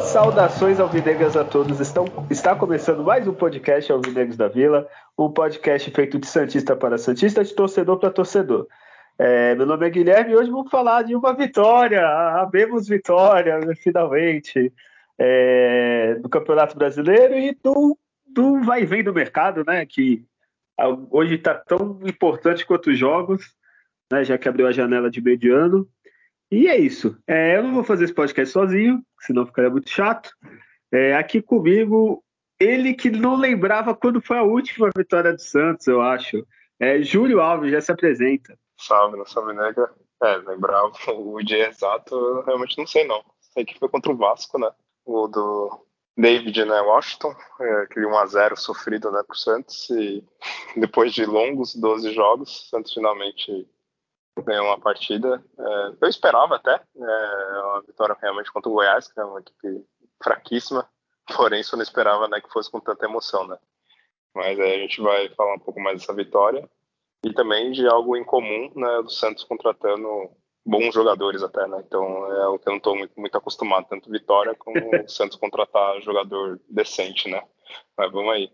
Saudações alvinegras a todos. Estão, está começando mais um podcast Alvinegros da Vila, um podcast feito de Santista para Santista, de torcedor para torcedor. É, meu nome é Guilherme e hoje vamos falar de uma vitória, abemos vitória, finalmente, é, do Campeonato Brasileiro e do, do vai e vem do mercado, né? Que hoje está tão importante quanto os jogos, né, já que abriu a janela de mediano. E é isso. É, eu não vou fazer esse podcast sozinho, senão ficaria muito chato. É, aqui comigo, ele que não lembrava quando foi a última vitória do Santos, eu acho. É, Júlio Alves já se apresenta. Salve, não salve negra. É, lembrava o dia exato, eu realmente não sei não. Sei que foi contra o Vasco, né? O do David, né, Washington, é, aquele 1x0 sofrido, né, pro Santos. E depois de longos 12 jogos, o Santos finalmente ganhou uma partida. É, eu esperava até é, uma vitória realmente contra o Goiás, que é uma equipe fraquíssima, porém só não esperava né, que fosse com tanta emoção, né? Mas aí a gente vai falar um pouco mais dessa vitória e também de algo incomum, né, do Santos contratando bons jogadores até, né? Então é o que eu não estou muito, muito, acostumado, tanto vitória como o Santos contratar jogador decente, né? Mas vamos aí.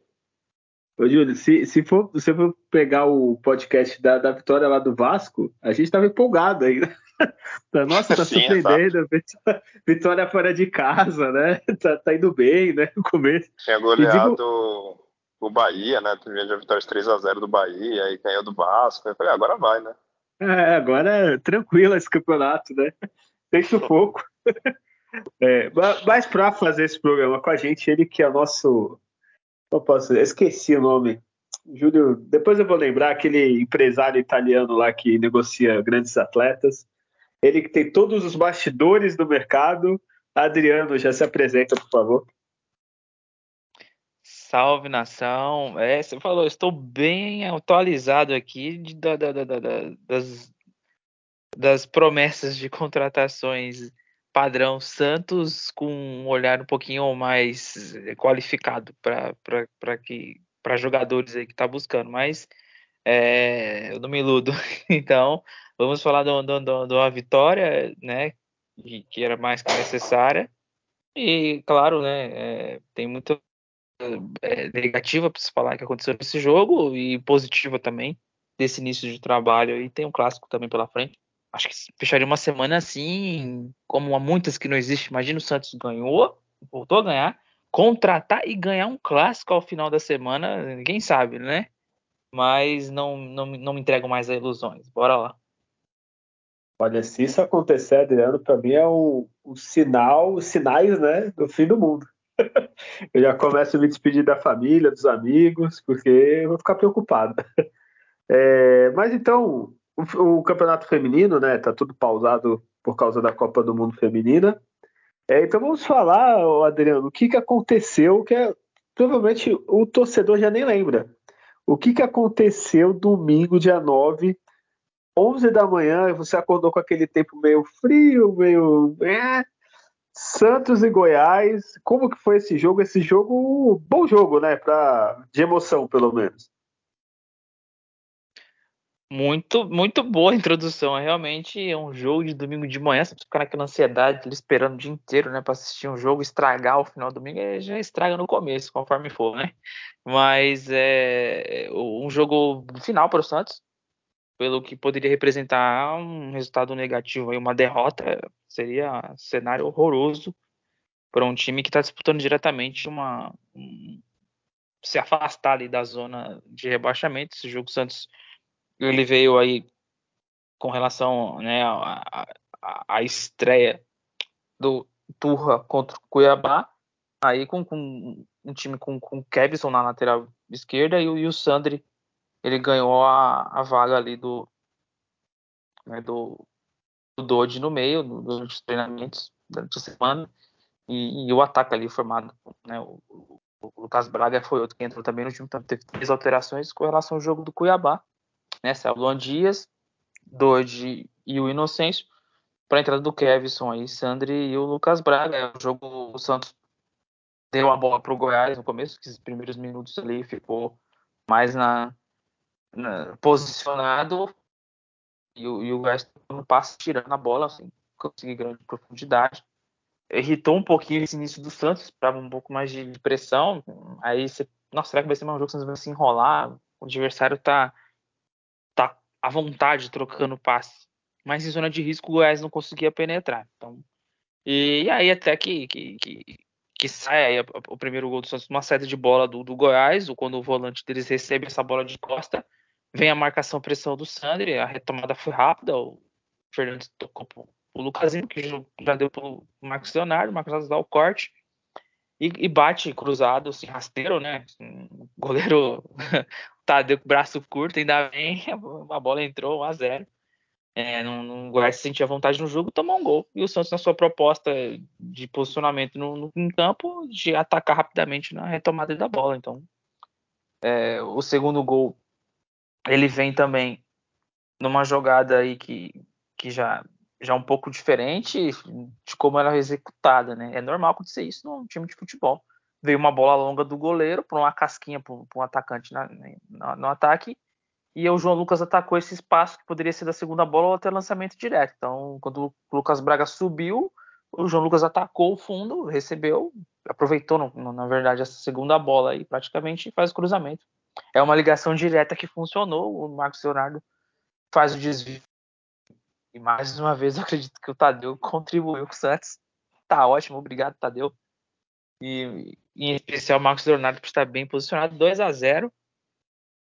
Ô, Júlio, se, se, for, se for pegar o podcast da, da vitória lá do Vasco, a gente estava empolgado ainda. Nossa, tá Sim, surpreendendo. Exato. Vitória fora de casa, né? Tá, tá, indo bem, né? No começo. Tinha goleado. O Bahia, né? Teve a vitória de 3x0 do Bahia, aí ganhou do Vasco. Eu falei, ah, agora vai, né? É, agora é tranquilo esse campeonato, né? Tem sufoco. é, mas para fazer esse programa com a gente, ele que é nosso eu posso, esqueci o nome. Júlio, depois eu vou lembrar aquele empresário italiano lá que negocia grandes atletas. Ele que tem todos os bastidores do mercado. Adriano, já se apresenta, por favor. Salve nação. É, você falou, estou bem atualizado aqui de, da, da, da, das, das promessas de contratações padrão Santos com um olhar um pouquinho mais eh, qualificado para que para jogadores aí que está buscando, mas é, eu não me iludo. Então, vamos falar de, uma vitória, né, que era mais que necessária. E, claro, né, é, tem muita é, negativa para se falar que aconteceu nesse jogo e positiva também desse início de trabalho. E tem um clássico também pela frente acho que fecharia uma semana assim, como há muitas que não existe. Imagina o Santos ganhou, voltou a ganhar, contratar e ganhar um clássico ao final da semana, ninguém sabe, né? Mas não, não, não me entrego mais a ilusões. Bora lá. Olha, se isso acontecer, Adriano, para mim é o, o sinal, sinais, né, do fim do mundo. eu já começo a me despedir da família, dos amigos, porque eu vou ficar preocupado. É, mas então, o, o, campeonato feminino, né? Tá tudo pausado por causa da Copa do Mundo Feminina. É, então vamos falar, Adriano, o que, que aconteceu, que é, provavelmente o torcedor já nem lembra. O que, que aconteceu domingo, dia 9, 11 da manhã, você acordou com aquele tempo meio frio, meio... É, Santos e Goiás, como que foi esse jogo? Esse jogo, bom jogo, né? Pra, de emoção, pelo menos. Muito, muito boa a introdução. É um jogo de domingo de manhã. Você ficar naquela ansiedade, esperando o dia inteiro, né, para assistir um jogo, estragar o final do domingo, já estraga no começo, conforme for, né? Mas é um jogo final para o Santos, pelo que poderia representar um resultado negativo, aí uma derrota, seria um cenário horroroso para um time que está disputando diretamente uma um, se afastar ali da zona de rebaixamento. Esse jogo Santos ele veio aí com relação né, à, à, estreia do Turra contra o Cuiabá, aí com, com um time com, com o Kevson na lateral esquerda e, e o Sandri ele ganhou a, a vaga ali do, né, do, do no meio dos treinamentos durante a semana e, e, o ataque ali formado né, o, o, Lucas Braga foi outro que entrou também no time, então teve três alterações com relação ao jogo do Cuiabá né? Saiu Luan Dias, Dodge e o Inocêncio para a entrada do Kevson aí, Sandri e o Lucas Braga. O jogo, o Santos deu a bola para o Goiás no começo, que os primeiros minutos ali ficou mais na, na posicionado e o, e o Goiás no passe tirando a bola, assim, conseguir grande profundidade. Irritou um pouquinho esse início do Santos, esperava um pouco mais de pressão. Aí você, nossa, será que vai ser um jogo que vocês vão se enrolar? O adversário tá, tá à vontade trocando passe mas em zona de risco o Goiás não conseguia penetrar. Então, e, e aí até que, que, que, que sai o primeiro gol do Santos, uma saída de bola do, do Goiás, quando o volante deles recebe essa bola de costa, vem a marcação pressão do Sandri, a retomada foi rápida, o Fernandes tocou pro, o Lucasinho, que já deu pro Marcos Leonardo, o Marcos Leonardo dá o corte, e, e, bate cruzado, assim, rasteiro, né? O goleiro tá o braço curto, ainda bem, a bola entrou 1 a 0 é, não, não, o Goiás se sentia vontade no jogo, tomou um gol. E o Santos, na sua proposta de posicionamento no, no, no campo, de atacar rapidamente na retomada da bola. Então, é, o segundo gol, ele vem também numa jogada aí que, que já, já é um pouco diferente de como ela é executada, né? É normal acontecer isso num time de futebol. Veio uma bola longa do goleiro para uma casquinha para um atacante na, na, no ataque e o João Lucas atacou esse espaço que poderia ser da segunda bola ou até lançamento direto. Então, quando o Lucas Braga subiu, o João Lucas atacou o fundo, recebeu, aproveitou, na verdade, essa segunda bola aí praticamente e faz o cruzamento. É uma ligação direta que funcionou. O Marcos Leonardo faz o desvio. E mais uma vez, eu acredito que o Tadeu contribuiu com o Santos. Tá ótimo, obrigado, Tadeu. E em especial o Marcos Leonardo, que está bem posicionado, 2 a 0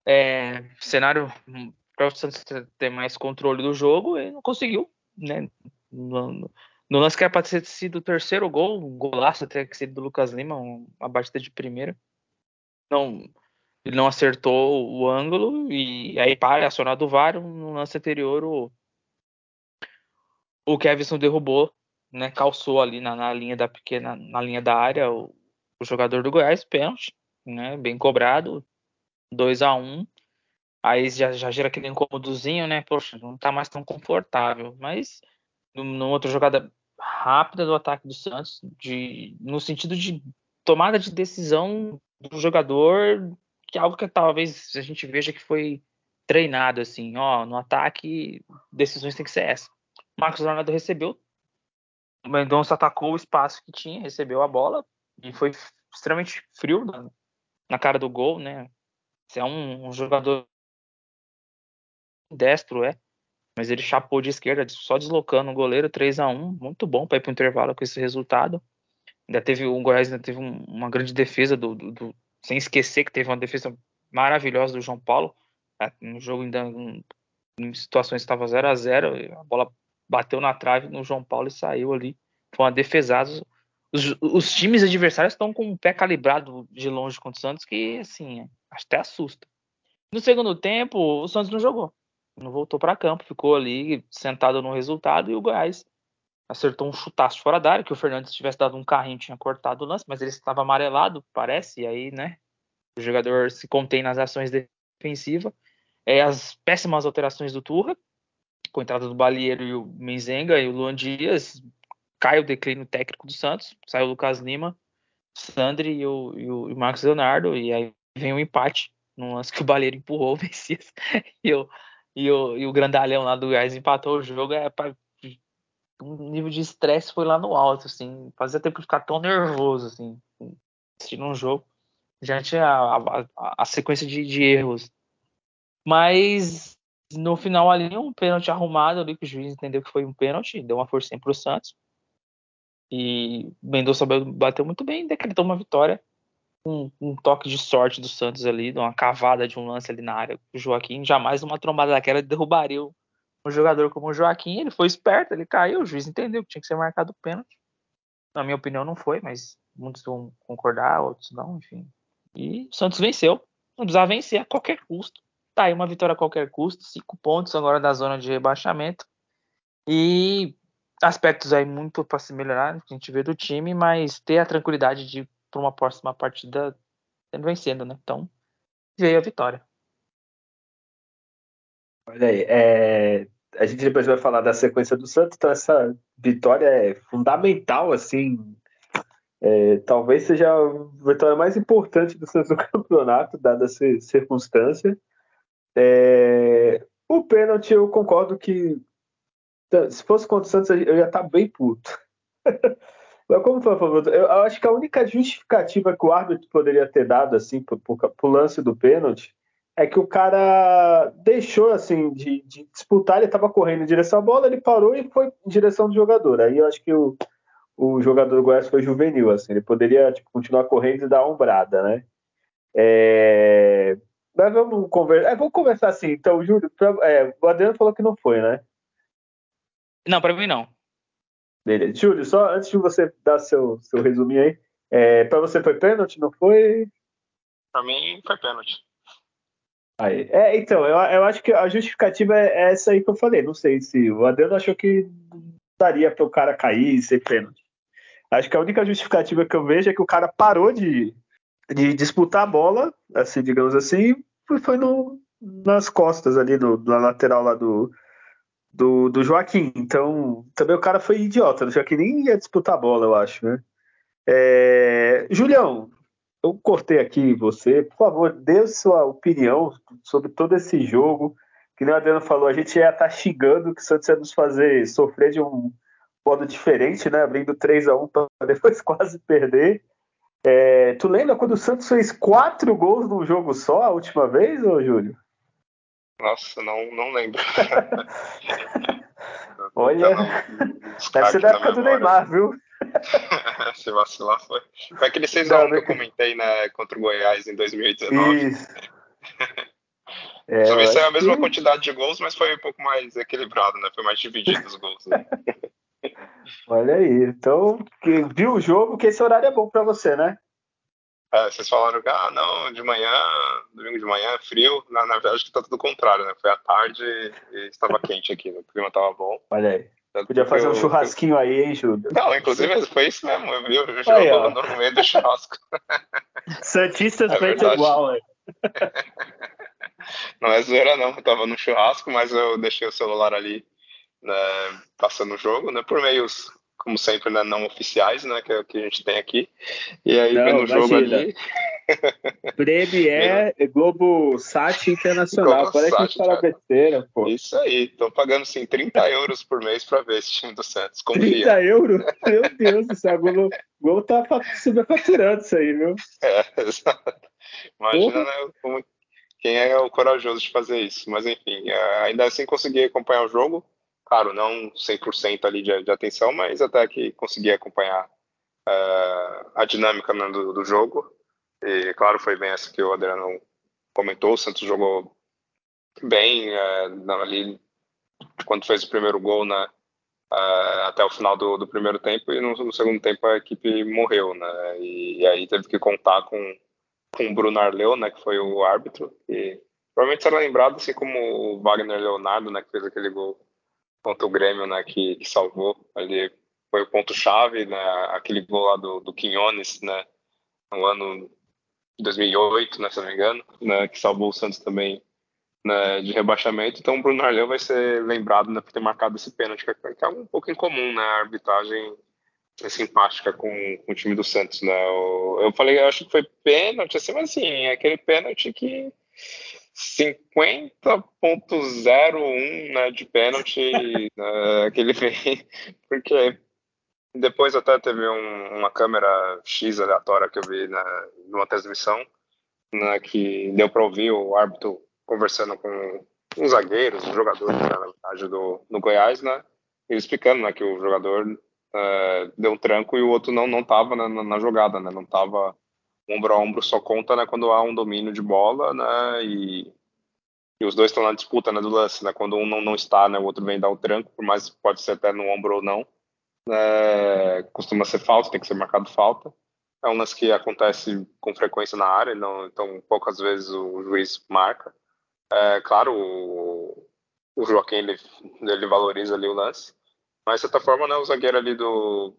é, cenário para o Santos ter mais controle do jogo e não conseguiu, né? No, no lance que era para ter sido o terceiro gol, um golaço até que sido do Lucas Lima, uma batida de primeira. Não, ele não acertou o ângulo e aí para acionado o VAR, no lance anterior o o Kevson derrubou, né, calçou ali na, na linha da pequena, na linha da área o, o jogador do Goiás, pênalti, né, bem cobrado, 2 a 1 Aí já, já gera aquele incômodozinho, né? Poxa, não tá mais tão confortável. Mas numa outra jogada rápida do ataque do Santos, de, no sentido de tomada de decisão do jogador, que algo que talvez a gente veja que foi treinado assim, ó, no ataque, decisões tem que ser essa. Marcos Leonardo recebeu, o Mendonça atacou o espaço que tinha, recebeu a bola e foi extremamente frio na, na cara do gol, né? Você é um, um jogador destro, é. Mas ele chapou de esquerda, só deslocando o goleiro 3 a 1 Muito bom para ir para o intervalo com esse resultado. Ainda teve o Goiás ainda teve um, uma grande defesa do, do, Sem esquecer que teve uma defesa maravilhosa do João Paulo. Tá? No jogo ainda em, em situações estava 0 a 0 A bola bateu na trave no João Paulo e saiu ali. Foi uma defesada. Os, os times adversários estão com o pé calibrado de longe contra o Santos, que assim, até assusta. No segundo tempo, o Santos não jogou. Não voltou para campo, ficou ali sentado no resultado e o Goiás acertou um chutaço fora da área, que o Fernandes tivesse dado um carrinho, tinha cortado o lance, mas ele estava amarelado, parece, e aí, né, o jogador se contém nas ações defensivas. É, as péssimas alterações do Turra, com a entrada do Balieiro e o Menzenga e o Luan Dias, cai o declínio técnico do Santos, sai o Lucas Lima, Sandri e o, e o, e o Marcos Leonardo, e aí vem um empate num lance que o Baleiro empurrou o Messias e o, e o, e o grandalhão lá do Gás empatou o jogo. É pra, um nível de estresse foi lá no alto, assim. Fazia tempo que ficar tão nervoso, assim, assistindo um jogo. Diante a, a, a sequência de, de, erros. Mas no final ali, um pênalti arrumado ali, que o juiz entendeu que foi um pênalti, deu uma forcinha pro Santos. E Mendonça bateu muito bem, decretou uma vitória um, um, toque de sorte do Santos ali, uma cavada de um lance ali na área. O Joaquim jamais uma trombada daquela derrubaria um jogador como o Joaquim. Ele foi esperto, ele caiu, o juiz entendeu que tinha que ser marcado pênalti. Na minha opinião, não foi, mas muitos vão concordar, outros não, enfim. E o Santos venceu. Não precisava vencer a qualquer custo. Tá aí uma vitória a qualquer custo, cinco pontos agora da zona de rebaixamento. E aspectos aí muito para se melhorar, que a gente vê do time, mas ter a tranquilidade de para uma próxima partida vencendo, né? Então, veio a vitória. Olha aí, é, a gente depois vai falar da sequência do Santos, então essa vitória é fundamental, assim, é, talvez seja a vitória mais importante do Santos no campeonato, dada essa circunstância. É, o pênalti, eu concordo que se fosse contra o Santos, eu ia estar bem puto. Mas como foi a favor, eu acho que a única justificativa que o árbitro poderia ter dado assim pro, pro, pro lance do pênalti é que o cara deixou assim de, de disputar, ele estava correndo em direção à bola, ele parou e foi em direção do jogador. Aí eu acho que o, o jogador do Goiás foi juvenil, assim, ele poderia tipo, continuar correndo e dar uma ombrada, né? É... Mas vamos conversar. É, vamos conversar assim, então, Júlio. Pra... É, o Adriano falou que não foi, né? Não, para mim não. Beleza. Júlio, só antes de você dar seu, seu resuminho aí, é, para você foi pênalti, não foi? Para mim foi pênalti. Aí. É, então, eu, eu acho que a justificativa é essa aí que eu falei. Não sei se o Adriano achou que daria para o cara cair e ser pênalti. Acho que a única justificativa que eu vejo é que o cara parou de, de disputar a bola, assim, digamos assim, e foi no, nas costas ali, no, na lateral lá do, do, do Joaquim. Então, também o cara foi idiota. O Joaquim nem ia disputar a bola, eu acho, né? É... Julião, eu cortei aqui você. Por favor, dê sua opinião sobre todo esse jogo. Que nem o Adriano falou, a gente ia estar tá xingando que o Santos ia nos fazer sofrer de um modo diferente, né? Abrindo 3 a 1 para depois quase perder. É... tu lembra quando o Santos fez quatro gols num jogo só a última vez, ô Júlio? Nossa, não, não lembro. Olha, deve ser da época do Neymar, viu? Se vacilar foi. Foi aquele 6x1 que eu comentei né, contra o Goiás em 2019. Isso. É, saiu a mesma que... quantidade de gols, mas foi um pouco mais equilibrado, né? Foi mais dividido os gols. Né? Olha aí, então, viu o jogo, que esse horário é bom para você, né? É, vocês falaram que, ah, não, de manhã, domingo de manhã, frio. Na, na verdade, que tá tudo contrário, né? Foi à tarde e estava quente aqui, né? o clima tava bom. Olha aí. Podia fazer um churrasquinho aí, hein, Júlio? Não, inclusive foi isso mesmo, eu vi o jogo no meio do churrasco. Santistas é feito igual, hein? Não é zoeira não, eu tava no churrasco, mas eu deixei o celular ali, né, passando o jogo, né, por meios como sempre, né, não oficiais, né, que é o que a gente tem aqui. E aí, não, vendo o jogo ali. Premier Globo Sat Internacional. Parece que a gente fala besteira, pô. Isso aí, estão pagando sim 30 euros por mês para ver esse time do Santos. Confia. 30 euros? Meu Deus do céu, o Globo, Globo tá superfaturando isso aí, viu? É, exato. Imagina né, como, quem é o corajoso de fazer isso. Mas enfim, é, ainda assim consegui acompanhar o jogo claro, não 100% ali de, de, atenção, mas até que consegui acompanhar uh, a dinâmica né, do, do, jogo. E, claro, foi bem essa que o Adriano comentou. O Santos jogou bem uh, ali quando fez o primeiro gol, né? Uh, até o final do, do primeiro tempo e no, no, segundo tempo a equipe morreu, né? E, e, aí teve que contar com, com o Bruno Arleu, né? Que foi o árbitro e provavelmente será lembrado assim como o Wagner Leonardo, né? Que fez aquele gol contra o Grêmio, né, que, que salvou ali foi o ponto chave, né, aquele gol lá do, do Quinones, né, no ano 2008, né, se não me engano, né, que salvou o Santos também né, de rebaixamento. Então o Bruno Arleu vai ser lembrado né, por ter marcado esse pênalti, que é, é um pouco incomum, né, a arbitragem é simpática com, com, o time do Santos, né. Eu, eu falei, eu acho que foi pênalti, assim, mas assim, é aquele pênalti que 50.01 né, de pênalti né, que ele fez, porque depois até teve um, uma câmera X aleatória que eu vi na, numa transmissão, né, que deu para ouvir o árbitro conversando com os zagueiros, os jogadores, né, na verdade, do, do Goiás, né, ele explicando né, que o jogador uh, deu um tranco e o outro não não estava na, na, jogada, né, não estava ombro a ombro só conta né, quando há um domínio de bola, né, e, e os dois estão na disputa né, do lance, né, quando um não, não está, né, o outro vem dar o tranco, por mais que pode ser até no ombro ou não, né, costuma ser falta, tem que ser marcado falta. É um lance que acontece com frequência na área, não, então poucas vezes o juiz marca. É, claro, o, o Joaquim ele, ele valoriza ali o lance, mas de certa forma, né, o zagueiro ali do,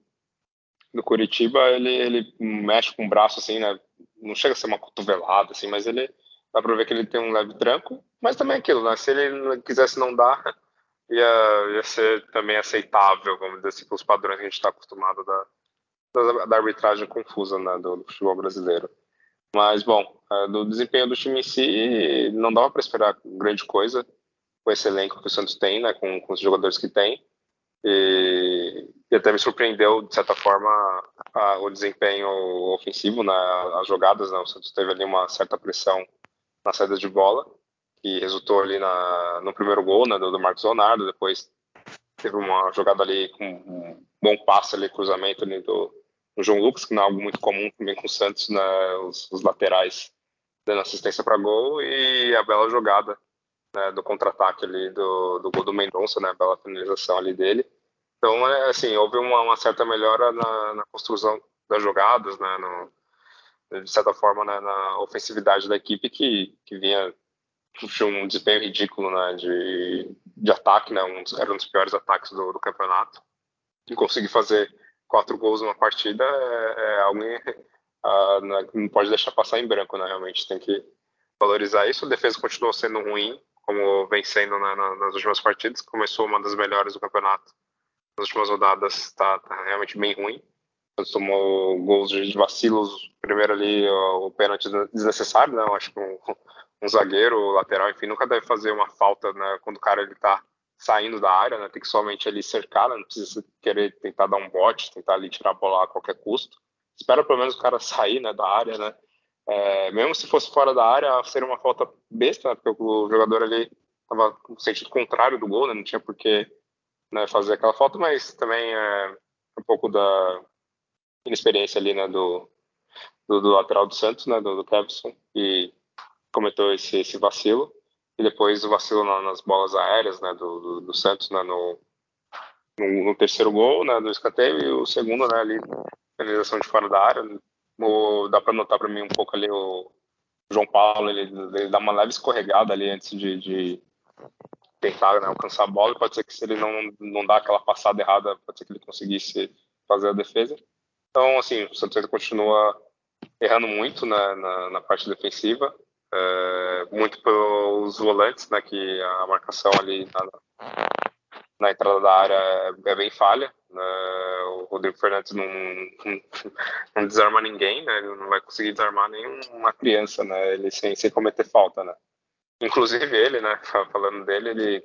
do Curitiba, ele, ele mexe com o braço assim, né? Não chega a ser uma cotovelada, assim, mas ele dá pra ver que ele tem um leve tranco. Mas também é aquilo, né? Se ele quisesse não dar, ia, ia ser também aceitável, vamos dizer assim, pelos padrões que a gente está acostumado da, da, da, arbitragem confusa né, do, do, futebol brasileiro. Mas, bom, é, do desempenho do time em si, não dava para esperar grande coisa com esse elenco que o Santos tem, né, com, com os jogadores que tem. E, e até me surpreendeu, de certa forma, a, o desempenho ofensivo, né, as jogadas. Né, o Santos teve ali uma certa pressão na saída de bola, que resultou ali na, no primeiro gol né, do, do Marcos Leonardo. Depois teve uma jogada ali com um bom passe ali, cruzamento ali do, do João Lucas, que não é algo muito comum também com o Santos, né, os, os laterais dando assistência para gol e a bela jogada né, do contra-ataque ali do, do gol do Mendonça, né, a bela finalização ali dele. Então, é, assim, houve uma, uma certa melhora na, na, construção das jogadas, né, no, de certa forma, né, na ofensividade da equipe que, que vinha tinha um desempenho ridículo né, de, de ataque, né, um, era um dos piores ataques do, do campeonato. E conseguir fazer quatro gols numa partida é, é algo uh, não pode deixar passar em branco, né, realmente tem que valorizar isso. A defesa continuou sendo ruim, como vem sendo né, nas últimas partidas. Começou uma das melhores do campeonato. Nas últimas rodadas está tá realmente bem ruim. Tomou gols de vacilos. Primeiro ali o, o pênalti desnecessário, né? Eu acho que um, um zagueiro, lateral, enfim, nunca deve fazer uma falta né, quando o cara ele tá saindo da área, né? Tem que somente ali cercar, né, não precisa querer tentar dar um bote, tentar ali tirar a bola a qualquer custo. Espera pelo menos o cara sair, né, da área, né? É, mesmo se fosse fora da área, seria uma falta besta, né, porque o jogador ali estava no sentido contrário do gol, né, não tinha por que né, fazer aquela falta, mas também é um pouco da inexperiência ali né, do, do, do lateral do Santos, né, do, do Kevson, e cometeu esse, esse vacilo. E depois o vacilo na, nas bolas aéreas né, do, do, do Santos né, no, no, no, terceiro gol né, do escanteio e o segundo né, ali, finalização de fora da área, o, dá para notar para mim um pouco ali o João Paulo, ele, ele, dá uma leve escorregada ali antes de, de tentar né, alcançar a bola. Pode ser que se ele não, não dá aquela passada errada, pode ser que ele conseguisse fazer a defesa. Então, assim, o Santos continua errando muito na, na, na parte defensiva, é, muito pelos volantes, né, que a marcação ali na, na entrada da área é, é bem falha. Né? O Rodrigo Fernandes não, não, não, desarma ninguém, né? Ele não vai conseguir desarmar nenhuma criança, né? Ele sem, sem cometer falta, né? Inclusive ele, né? Falando dele, ele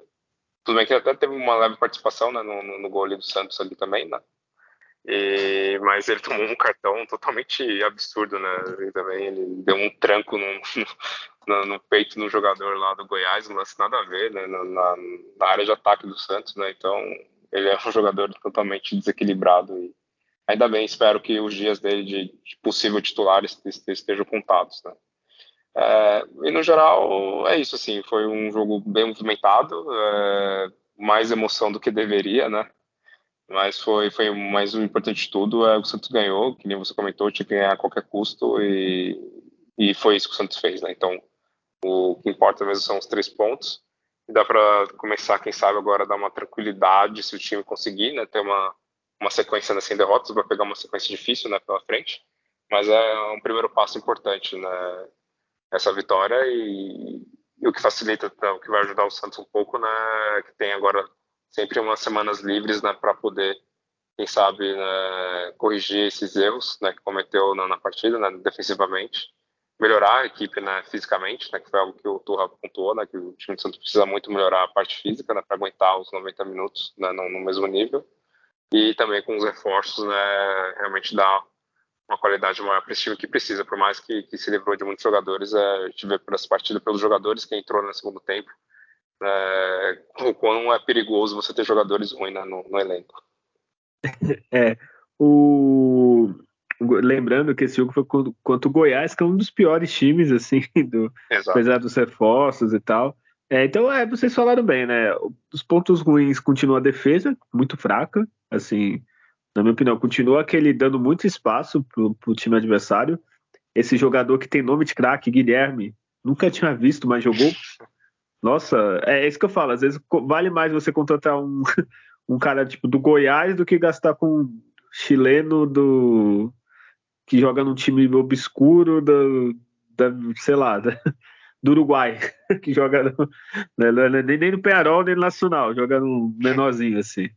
tudo bem que até teve uma leve participação né, no, no, no gol do Santos ali também, né? E, mas ele tomou um cartão totalmente absurdo, né? Ele também ele deu um tranco no, no, no peito do jogador lá do Goiás, lance nada a ver, né? Na, na, na, área de ataque do Santos, né? Então ele é um jogador totalmente desequilibrado e ainda bem, espero que os dias dele de, de possível titular estejam contados, né? É, e no geral é isso, assim, foi um jogo bem movimentado, é, mais emoção do que deveria, né? Mas foi, foi mais o importante de tudo, é o Santos ganhou, que nem você comentou, tinha que ganhar a qualquer custo e, e foi isso que o Santos fez, né? Então, o que importa mesmo são os três pontos. E dá para começar, quem sabe, agora dar uma tranquilidade se o time conseguir, né? Ter uma, uma sequência né, sem derrotas, vai pegar uma sequência difícil, né, pela frente. Mas é um primeiro passo importante, né? Essa vitória e, e o que facilita, o que vai ajudar o Santos um pouco, né? Que tem agora sempre umas semanas livres né, para poder, quem sabe, né, corrigir esses erros né, que cometeu na, na partida, né, defensivamente, melhorar a equipe né, fisicamente, né, que foi algo que o Turra pontuou, né, que o time de Santos precisa muito melhorar a parte física né, para aguentar os 90 minutos né, no, no, mesmo nível, e também com os reforços né, realmente dar uma qualidade maior para esse time que precisa, por mais que, que se livrou de muitos jogadores, é, a gente vê por essa partida pelos jogadores que entrou no segundo tempo, é, o quão é perigoso você ter jogadores ruins né, no, no, elenco. É, o... Lembrando que esse jogo foi contra o Goiás, que é um dos piores times, assim, do... apesar dos reforços e tal. É, então, é, vocês falaram bem, né? Os pontos ruins continua a defesa, muito fraca, assim, na minha opinião, continua aquele dando muito espaço pro, pro time adversário. Esse jogador que tem nome de craque, Guilherme, nunca tinha visto, mas jogou nossa, é isso que eu falo. Às vezes vale mais você contratar um, um cara tipo do Goiás do que gastar com um chileno do que joga num time obscuro da, sei lá, da, do Uruguai, que joga no, né, nem, nem no Penarol, nem no Nacional, joga no menorzinho assim.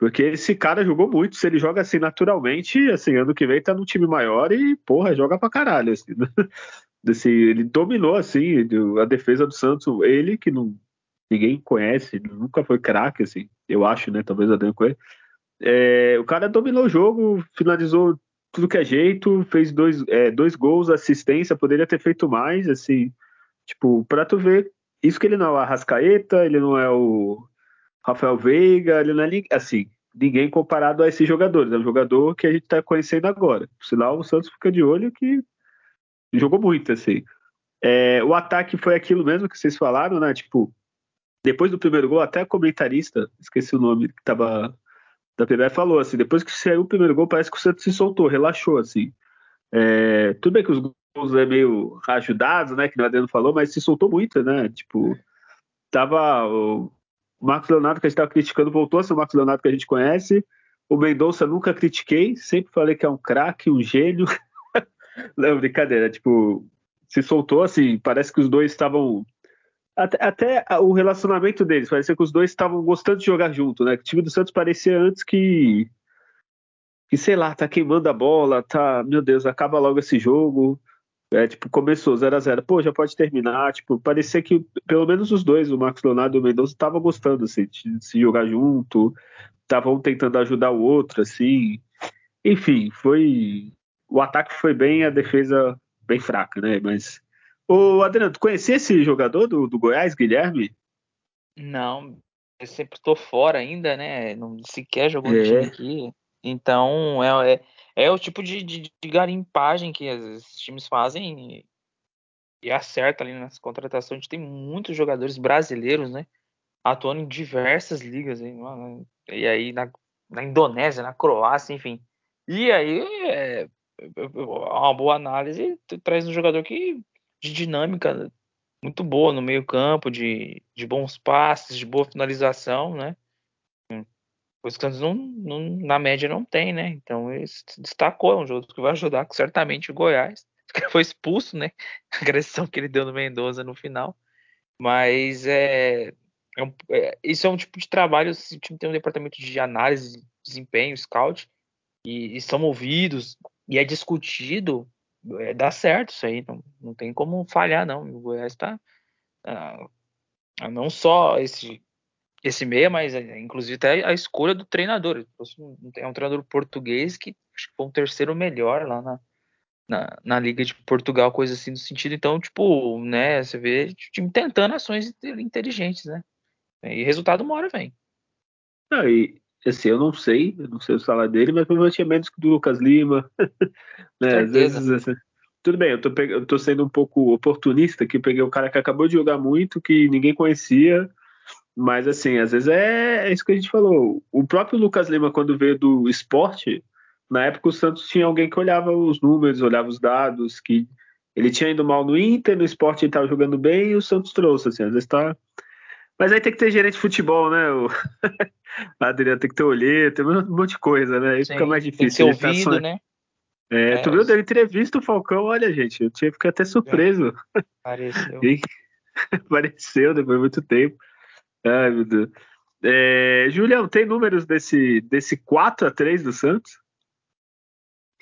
Porque esse cara jogou muito, se ele joga assim naturalmente, assim, ano que vem tá num time maior e, porra, joga pra caralho. Assim, assim, ele dominou assim a defesa do Santos, ele que não, ninguém conhece, nunca foi craque, assim, eu acho, né? Talvez Adriano Coelho. É, o cara dominou o jogo, finalizou tudo que é jeito, fez dois, é, dois gols, assistência, poderia ter feito mais, assim, tipo, pra tu ver, isso que ele não é o Arrascaeta, ele não é o Rafael Veiga, ele não é assim, ninguém comparado a esses jogadores. É um jogador que a gente está conhecendo agora. Por sinal, o Santos fica de olho que jogou muito, assim. É, o ataque foi aquilo mesmo que vocês falaram, né? Tipo, depois do primeiro gol, até comentarista, esqueci o nome, que tava da PBF, falou assim: depois que saiu o primeiro gol, parece que o Santos se soltou, relaxou, assim. É, tudo bem que os gols é meio ajudados, né? Que o Adriano falou, mas se soltou muito, né? Tipo, tava. O Marcos Leonardo, que a gente estava criticando, voltou a ser o Marcos Leonardo que a gente conhece. O Mendonça nunca critiquei, sempre falei que é um craque, um gênio. Não, brincadeira, tipo, se soltou assim, parece que os dois estavam. Até, até, o relacionamento deles, parecia que os dois estavam gostando de jogar junto, né? O time do Santos parecia antes que. Que sei lá, tá queimando a bola, tá. Meu Deus, acaba logo esse jogo. É, tipo, começou 0 a 0 Pô, já pode terminar. Tipo, parecia que pelo menos os dois, o Marcos Leonardo e o Mendonça, estavam gostando assim, de se jogar junto, estavam tentando ajudar o outro, assim. Enfim, foi. O ataque foi bem, a defesa bem fraca, né? Mas. Ô, Adriano, tu conhecia esse jogador do, do Goiás, Guilherme? Não, eu sempre estou fora ainda, né? Não sequer jogou é. no time aqui. Então, é, é é o tipo de, de, de garimpagem que esses times fazem e, e acerta ali nas contratações. A gente tem muitos jogadores brasileiros, né? Atuando em diversas ligas. Hein? E aí na, na Indonésia, na Croácia, enfim. E aí é, uma boa análise traz um jogador que de dinâmica muito boa no meio campo, de, de bons passes, de boa finalização, né? Que Santos não, não, na média não tem, né? Então ele se destacou, é um jogo que vai ajudar certamente o Goiás, que foi expulso, né? A agressão que ele deu no Mendoza no final. Mas é, é, um, é, isso é um tipo de trabalho, o time tem um departamento de análise, desempenho, scout, e, e são ouvidos, e é discutido, é, dá certo isso aí, não, não tem como falhar, não. O Goiás está. Ah, não só esse esse meia, mas é, inclusive até a escolha do treinador. É um treinador português que acho que foi um terceiro melhor lá na, na, na, Liga de Portugal, coisa assim no sentido. Então, tipo, né, você vê o time tentando ações inteligentes, né? E resultado uma hora vem. Não, e assim, eu não sei, eu não sei o salário dele, mas provavelmente é menos que do Lucas Lima. né, às vezes, assim, tudo bem, eu tô, eu tô sendo um pouco oportunista que peguei o cara que acabou de jogar muito, que ninguém conhecia mas, assim, às vezes é, é, isso que a gente falou. O próprio Lucas Lima, quando veio do esporte, na época o Santos tinha alguém que olhava os números, olhava os dados, que ele tinha ido mal no Inter, no esporte ele estava jogando bem e o Santos trouxe, assim, às vezes tá. Mas aí tem que ter gerente de futebol, né? O Adriano tem que ter olheiro, tem um monte de coisa, né? Aí Sim, fica mais difícil. Tem que ter ouvido, tá né? É, é, tu viu, deu entrevista o Falcão, olha, gente, eu tinha ficar até surpreso. Pareceu. Apareceu depois de muito tempo. Ai, meu Deus. É, Julião, tem números desse, desse 4 a 3 do Santos?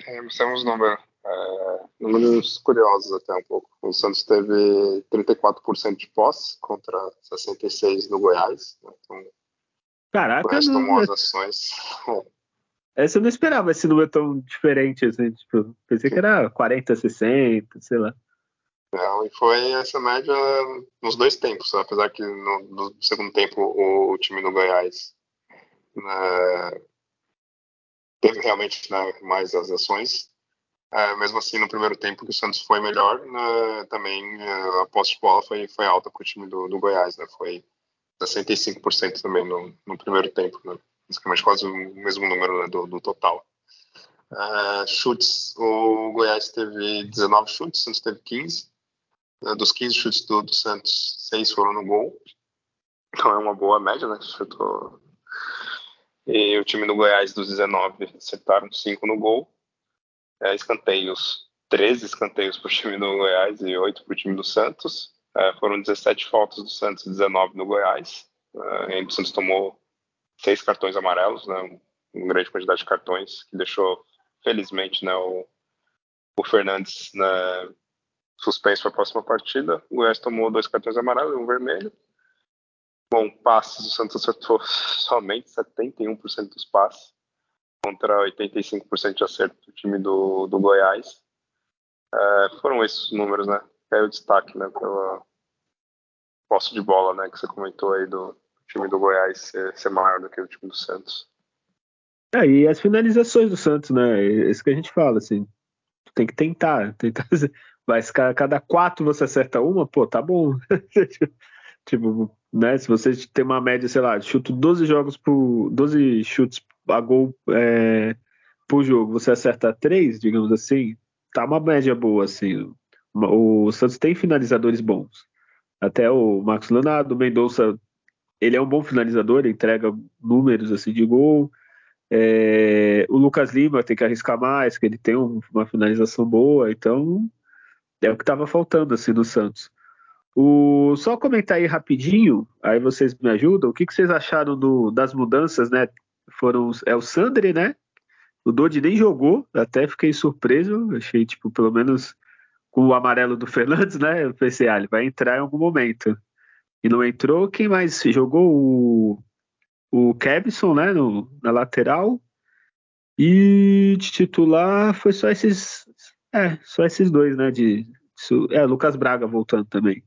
Temos, temos números. É, números curiosos até um pouco. O Santos teve 34% de posse contra 66% no Goiás. Né? Então, Caraca, o resto não, tomou as ações. Essa eu não esperava esse número tão diferente. Assim, tipo, pensei que era 40, 60, sei lá. Não, e foi essa média nos dois tempos, apesar que no, no segundo tempo o, o, time do Goiás né, teve realmente né, mais as ações. É, mesmo assim, no primeiro tempo que o Santos foi melhor, né, também é, a posse de bola foi, foi alta para o time do, do Goiás, né, foi 65% também no, no primeiro tempo, né, basicamente quase o mesmo número né, do, do total. Uh, chutes, o Goiás teve 19 chutes, o Santos teve 15. Né, dos 15 chutes do, do Santos, 6 foram no gol. Então é uma boa média, né? Chutou. E o time do Goiás, dos 19, acertaram 5 no gol. É, escanteios, 13 escanteios para o time do Goiás e 8 para o time do Santos. É, foram 17 faltas do Santos e 19 do Goiás. É, o Santos tomou seis cartões amarelos, né, uma grande quantidade de cartões, que deixou, felizmente, né, o, o Fernandes né, suspenso para a próxima partida. O Goiás tomou dois cartões amarelos e um vermelho. Bom, passes, o Santos acertou somente 71% dos passes, contra 85% de acerto do time do, do Goiás. É, foram esses números, né? É o destaque, né? Pela posse de bola, né? Que você comentou aí do time do Goiás ser, ser maior do que o time do Santos. É, e as finalizações do Santos, né? É isso que a gente fala, assim. Tem que tentar, tentar. Mas cada quatro você acerta uma, pô, tá bom. tipo, né? Se você tem uma média, sei lá, chuto 12 jogos por 12 chutes a gol é, por jogo, você acerta três, digamos assim, tá uma média boa, assim. O Santos tem finalizadores bons. Até o Marcos Leonardo, o Mendonça, ele é um bom finalizador, entrega números assim de gol. É, o Lucas Lima tem que arriscar mais, que ele tem um, uma finalização boa, então é o que estava faltando assim no Santos. O, só comentar aí rapidinho, aí vocês me ajudam. O que, que vocês acharam do, das mudanças, né? Foram é o Sandri, né? O Dodi nem jogou, até fiquei surpreso. Achei, tipo, pelo menos com o amarelo do Fernandes, né? Eu pensei, ah, ele vai entrar em algum momento. E não entrou. Quem mais jogou? O, o Kevson, né? No, na lateral. E de titular foi só esses. É, só esses dois, né? De, é, Lucas Braga voltando também.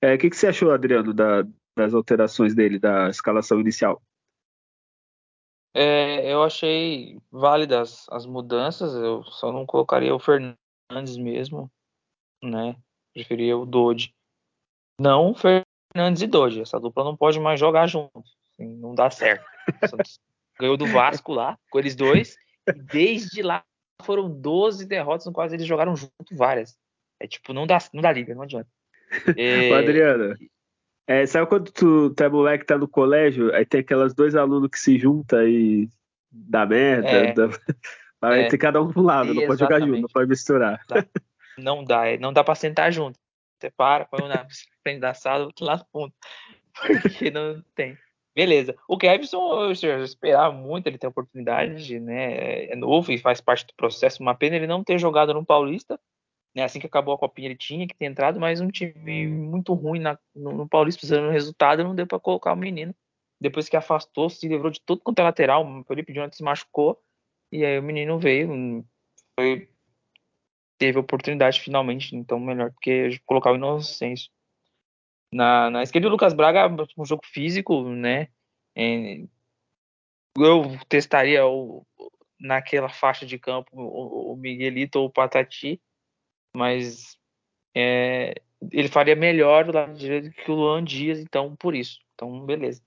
É, o é, que, que você achou, Adriano, da, das alterações dele, da escalação inicial? É, eu achei válidas as mudanças, eu só não colocaria o Fernandes mesmo, né? Preferia o Dodge. Não o Fernandes e Dodge, essa dupla não pode mais jogar junto, assim, não dá certo. ganhou do Vasco lá, com eles dois, e desde lá foram 12 derrotas no qual eles jogaram junto várias. É tipo, não dá, não dá liga, não adianta. É... Adriana, é, sabe quando tu, tu é moleque, tá no colégio, aí tem aquelas dois alunos que se juntam e dá merda, é, dá... vai é, ter cada um pro lado, não pode jogar junto, não pode misturar. Não dá, é, não dá pra sentar junto. Você para, põe um na frente da sala, outro lá no fundo. Porque não tem. Beleza. O Kevson, eu já esperava muito ele ter oportunidade, né? É novo e faz parte do processo. Uma pena ele não ter jogado no Paulista, né, assim que acabou a copinha, ele tinha que ter entrado, mas um time muito ruim na, no, no Paulista, precisando do resultado, não deu para colocar o menino. Depois que afastou, se livrou de tudo quanto é lateral, o Felipe Jonathan se machucou, e aí o menino veio, foi, teve oportunidade finalmente, então melhor do que colocar o Inocêncio. Na, na esquerda, o Lucas Braga, um jogo físico, né? É, eu testaria o, naquela faixa de campo o, Miguelito ou o Patati, mas é, ele faria melhor do direito que o Luan Dias, então por isso. Então, beleza.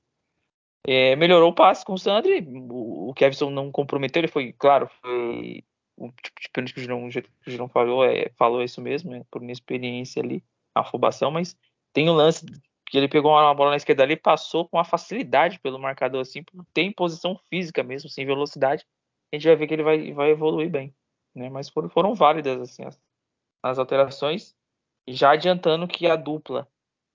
É, melhorou o passe com o Sandri, o, o Kevson não comprometeu, ele foi, claro, foi o tipo de pênalti que o Girão, falou, é, falou isso mesmo, é, por inexperiência ali, afobação, mas tem o lance que ele pegou uma bola na esquerda ali passou com uma facilidade pelo marcador, assim, ter posição física mesmo, sem velocidade, a gente vai ver que ele vai, vai evoluir bem, né, mas foram, foram válidas, assim, as, as alterações, já adiantando que a dupla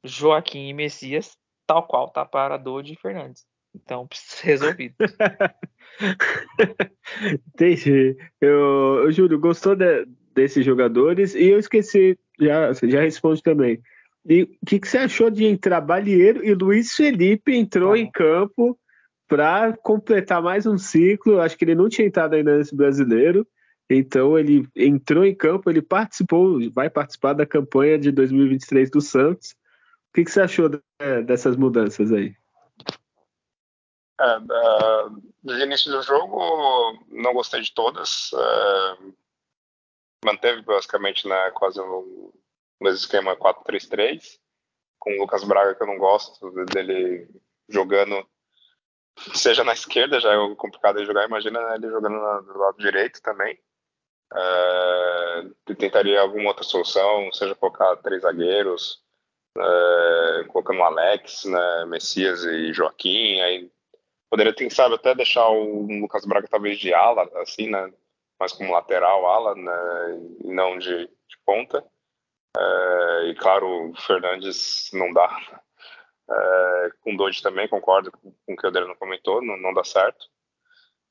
Joaquim e Messias, tal qual tá para Dodi e Fernandes. Então, precisa resolvido. Entendi. Eu, eu Júlio, gostou de, desses jogadores e eu esqueci, já, já responde também. E o que, que, você achou de entrar Balieiro e Luiz Felipe entrou ah. em campo para completar mais um ciclo? Acho que ele não tinha entrado ainda nesse brasileiro. Então ele entrou em campo, ele participou, vai participar da campanha de 2023 do Santos. O que, que você achou dessas mudanças aí? É, início do jogo, não gostei de todas. É, manteve basicamente né, quase o mesmo esquema 4-3-3, com o Lucas Braga, que eu não gosto dele jogando, seja na esquerda, já é complicado de jogar, imagina né, ele jogando do lado direito também. Uh, tentaria alguma outra solução, seja colocar três zagueiros, uh, colocando o Alex, né, Messias e Joaquim, aí poderia, quem sabe, até deixar o Lucas Braga talvez de ala, assim, né, mais como lateral ala, né, e não de, de ponta. É, e claro, o Fernandes não dá. É, com o Dodge também, concordo com o que o Adriano comentou, não, não dá certo.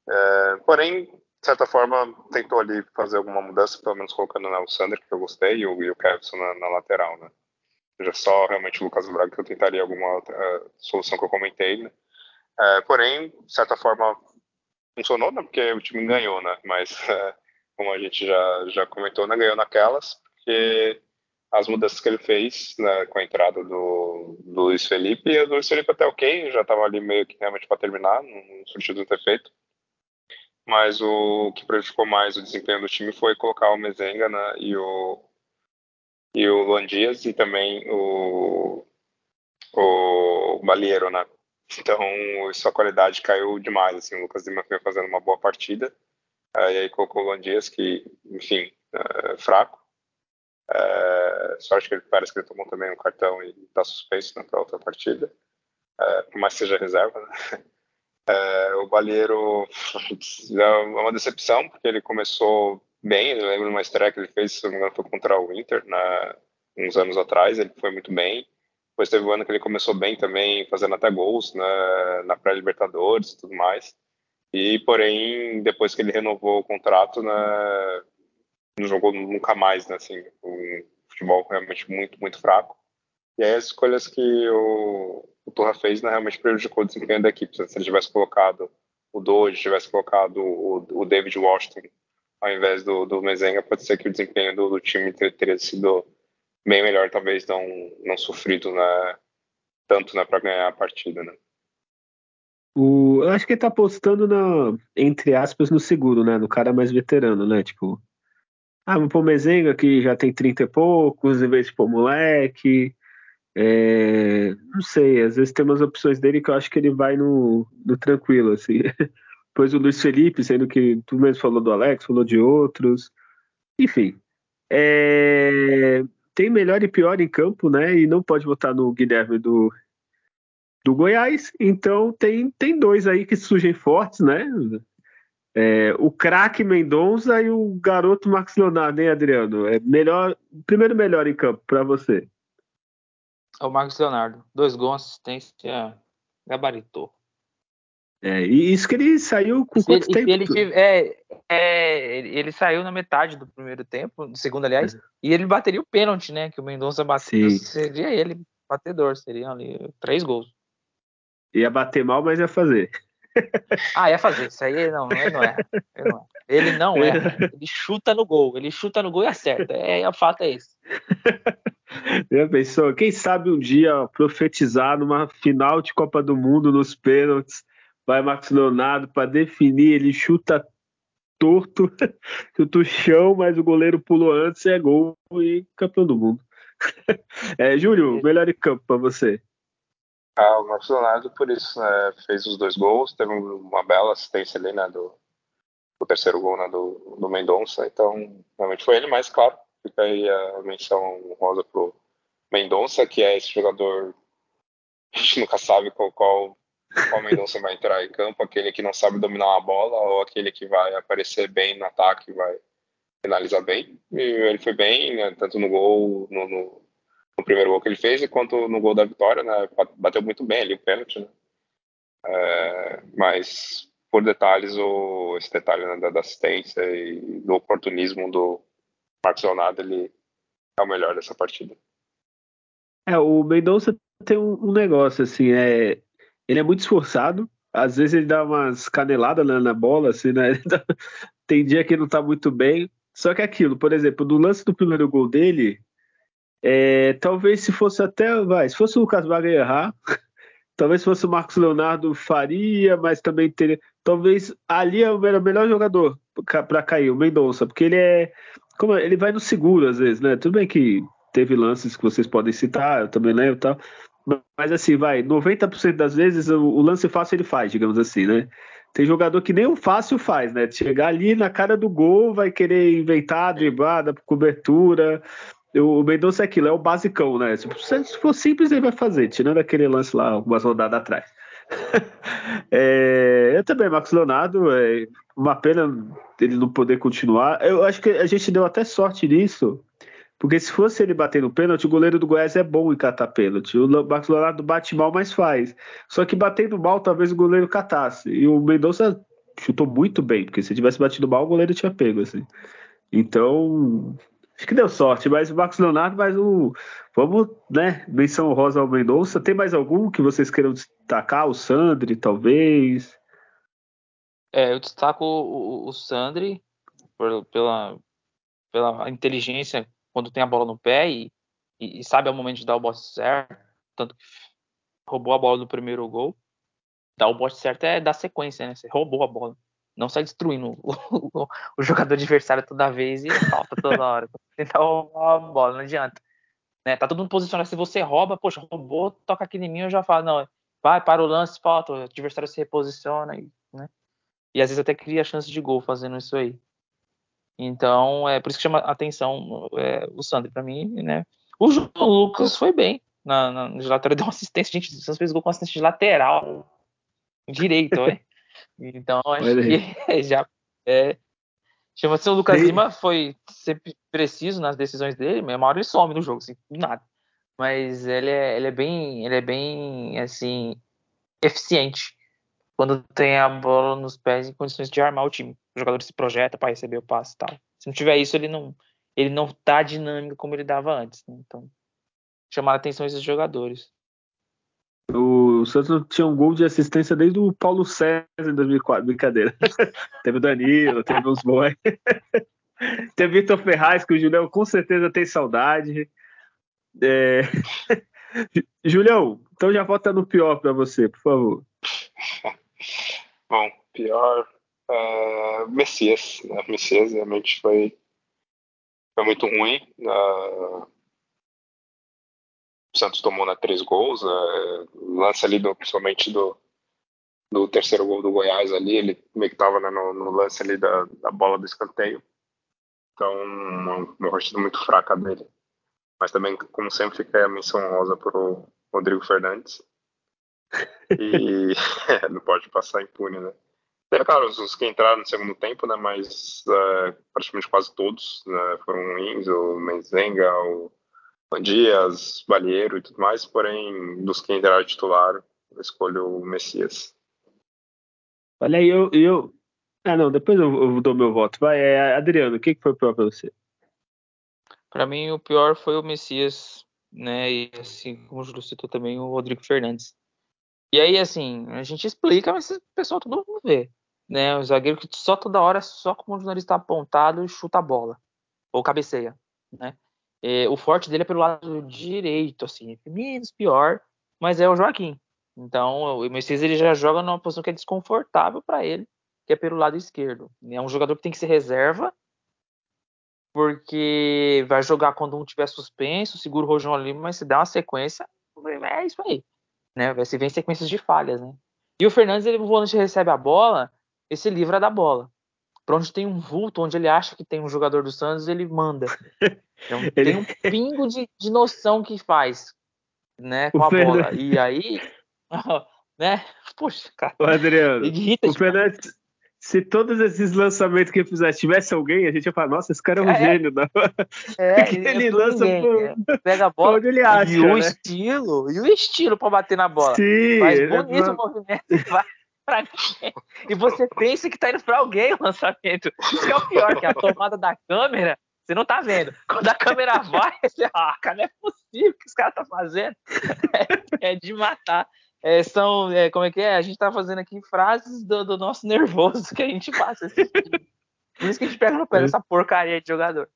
É, porém, de certa forma, tentou ali fazer alguma mudança, pelo menos colocando né, o Sander, que eu gostei, e o, e o Kevson na, na, lateral, né? Já só realmente o Lucas Braga que eu tentaria alguma uh, solução que eu comentei, né? É, porém, de certa forma, funcionou, né? Porque o time ganhou, né? Mas, uh, como a gente já, já comentou, né? Ganhou naquelas, porque as mudanças que ele fez né, com a entrada do, do Luiz Felipe, e o Luiz Felipe até ok, já estava ali meio que realmente para terminar, não surtiu do ter feito mas o que prejudicou mais o desempenho do time foi colocar o Mezenga né, e o e o Luan Dias e também o o Balieiro, né? Então, sua qualidade caiu demais, assim, o Lucas Lima foi fazendo uma boa partida, e aí colocou o Luan Dias, que, enfim, é fraco. É, sorte que ele parece que ele tomou também um cartão e está suspenso né, para outra partida, é, por mais que seja reserva, né? É, o Balheiro é uma decepção, porque ele começou bem. Eu lembro de uma estreia que ele fez, se não me engano, foi contra o Inter, né, uns anos atrás. Ele foi muito bem. Depois teve um ano que ele começou bem também, fazendo até gols né, na pré-Libertadores e tudo mais. E, porém, depois que ele renovou o contrato, né, não jogou nunca mais, né, assim, um futebol realmente muito, muito fraco. E aí as escolhas que o, o Turra fez né, realmente prejudicou o desempenho da equipe. Se ele tivesse colocado o Doge, tivesse colocado o, o David Washington ao invés do, do Mezenga, pode ser que o desempenho do, do time ter, teria sido bem melhor, talvez não, não sofrido né, tanto né, para ganhar a partida. Né. O, eu acho que ele tá apostando na, entre aspas, no seguro, né? No cara mais veterano, né? Tipo, ah, vou pôr Mezenga que já tem 30 e poucos, em vez de pôr moleque. É, não sei, às vezes tem umas opções dele que eu acho que ele vai no, no tranquilo, assim. Depois o Luiz Felipe, sendo que tu mesmo falou do Alex, falou de outros. Enfim. É, tem melhor e pior em campo, né? E não pode votar no Guilherme do, do Goiás. Então tem, tem dois aí que surgem fortes, né? É, o craque Mendonça e o garoto Max Leonardo, hein, Adriano? É melhor, primeiro melhor em campo para você. É o Marcos Leonardo. Dois gols, assistência, gabaritou. É, e isso que ele saiu com quanto ele, tempo? Ele, tive, é, é, ele saiu na metade do primeiro tempo, do segundo, aliás, e ele bateria o pênalti, né? Que o Mendonça bateu. Sim. Seria ele, batedor, seria ali três gols. Ia bater mal, mas ia fazer. Ah, ia fazer. Isso aí não, ele não é. Ele não é. Ele não é. Ele chuta no gol. Ele chuta no gol e acerta. É, o fato é esse. Já pensou? Quem sabe um dia profetizar numa final de Copa do Mundo nos pênaltis, vai Max Leonardo para definir, ele chuta torto, chuta o chão, mas o goleiro pulou antes, é gol e campeão do mundo. É, Júlio, melhor em campo para você. Ah, o Marcos Leonardo, por isso, né, fez os dois gols, teve uma bela assistência ali, né, do, do terceiro gol, né, do, do Mendonça, então, realmente foi ele, mas, claro, Fica aí a menção rosa pro Mendonça, que é esse jogador. A gente nunca sabe qual, qual, qual Mendonça vai entrar em campo, aquele que não sabe dominar uma bola ou aquele que vai aparecer bem no ataque, vai finalizar bem. E ele foi bem, né, tanto no gol, no, no, no, primeiro gol que ele fez, quanto no gol da vitória, né, bateu muito bem ali o pênalti. Né. É, mas por detalhes, o, esse detalhe né, da, assistência e do oportunismo do, Marcos Leonardo ele é o melhor dessa partida. É, o Mendonça tem um, um, negócio assim, é, ele é muito esforçado, às vezes ele dá umas caneladas na, na bola, assim, né? tem dia que não tá muito bem. Só que é aquilo, por exemplo, no lance do primeiro gol dele, é, talvez se fosse até, vai, se fosse o Lucas Braga errar, talvez se fosse o Marcos Leonardo faria, mas também teria, talvez ali era o melhor jogador para cair, o Mendonça, porque ele é como ele vai no seguro às vezes, né? Tudo bem que teve lances que vocês podem citar, eu também lembro tal. Mas assim, vai, 90% das vezes o, o, lance fácil ele faz, digamos assim, né? Tem jogador que nem o fácil faz, né? Chegar ali na cara do gol, vai querer inventar, driblada, cobertura. O Mendonça é aquilo, é o basicão, né? Se for simples, ele vai fazer, tirando aquele lance lá, algumas rodadas atrás. é, eu também, Marcos Leonardo, é uma pena ele não poder continuar. Eu acho que a gente deu até sorte nisso, Porque se fosse ele bater no pênalti, o goleiro do Goiás é bom em catar pênalti. O Marcos Leonardo bate mal, mas faz. Só que batendo mal, talvez o goleiro catasse. E o Mendonça chutou muito bem, porque se tivesse batido mal, o goleiro tinha pego, assim. Então, acho que deu sorte, mas o Marcos Leonardo, mas o. Vamos, né? Menção rosa ao Mendonça. Tem mais algum que vocês queiram destacar? O Sandri, talvez? É, eu destaco o, o Sandri por, pela, pela inteligência quando tem a bola no pé e, e, e sabe ao momento de dar o bote certo. Tanto que roubou a bola do primeiro gol. Dar o bote certo é dar sequência, né? Você roubou a bola. Não sai destruindo o, o, o jogador adversário toda vez e falta toda hora. Tentar roubar a bola, não adianta. Né? Tá todo mundo posicionado. Se você rouba, poxa, roubou, toca aqui em mim, eu já falo, não, vai para o lance, falta, o adversário se reposiciona, e, né? E às vezes até cria chance de gol fazendo isso aí. Então, é por isso que chama atenção é, o Sandro para mim, né? O João Lucas foi bem na, na, lateral, deu uma assistência, gente, o Santos fez gol com assistência de lateral direito, né? Então, acho que já é, chama assim, o Lucas Sim. Lima foi sempre preciso nas decisões dele, mas uma hora ele some no jogo, assim, nada. Mas ele é, ele é bem, ele é bem, assim, eficiente quando tem a bola nos pés em condições de armar o time. O jogador se projeta para receber o passe e tal. Se não tiver isso, ele não ele não tá dinâmico como ele dava antes. Né? Então, chamar a atenção esses jogadores. O Santos tinha um gol de assistência desde o Paulo César em 2004. Brincadeira. teve o Danilo, teve os boys. teve Vitor Ferraz, que o Julião com certeza tem saudade. É... Julião, então já volta no pior para você, por favor. Bom, pior. Uh, Messias. Né? Messias realmente foi, foi muito ruim. Uh, o Santos tomou na né, três gols. Uh, lance ali, do, principalmente do, do terceiro gol do Goiás ali, ele meio que estava né, no, no, lance ali da, da bola do escanteio. Então, uma, uma partida muito fraca dele. Mas também, como sempre, fica a menção rosa para o Rodrigo Fernandes. E não pode passar impune, né? É claro, os que entraram no segundo tempo, né? Mas é, praticamente quase todos né, foram ruins, o Menzenga, o Dias, Balheiro e tudo mais, porém, dos que entraram titular, eu escolho o Messias. Olha aí, eu, eu. Ah, não, depois eu, eu dou meu voto. Vai, é, Adriano, o que, que foi pior pra você? Para mim, o pior foi o Messias, né? E assim, como o Júlio citou também, o Rodrigo Fernandes. E aí, assim, a gente explica, mas o pessoal todo mundo vê. Né? O zagueiro que só toda hora, só com o jornalista apontado, chuta a bola. Ou cabeceia. Né? E, o forte dele é pelo lado direito, assim, é menos pior, mas é o Joaquim. Então, o Messias ele já joga numa posição que é desconfortável para ele, que é pelo lado esquerdo. É um jogador que tem que ser reserva, porque vai jogar quando um tiver suspenso, segura o Rojão ali, mas se dá uma sequência, é isso aí né? Se vem sequências de falhas, né? E o Fernandes, ele, o volante recebe a bola, ele se livra da bola. Pra onde tem um vulto, onde ele acha que tem um jogador do Santos, ele manda. Então, ele... Tem um pingo de, de noção que faz, né, com o a Fernandes... bola. E aí, né? Poxa, cara. O Adriano, o Fernandes, se todos esses lançamentos que ele fizesse tivesse alguém, a gente ia falar, nossa, esse cara é um é, gênio. Não? É, Porque ele, ele lança ninguém, por... é. pega a bola onde ele acha, e o né? estilo, e o estilo para bater na bola. Sim, Faz bonito é... o movimento vai pra ninguém. E você pensa que tá indo para alguém o lançamento. Isso é o pior, que a tomada da câmera, você não tá vendo. Quando a câmera vai, você, ah, cara, não é possível que esse cara tá fazendo. É, é de matar é, são, é, como é que é? A gente tá fazendo aqui frases do, do nosso nervoso que a gente passa. Por isso que a gente pega no pé dessa porcaria de jogador.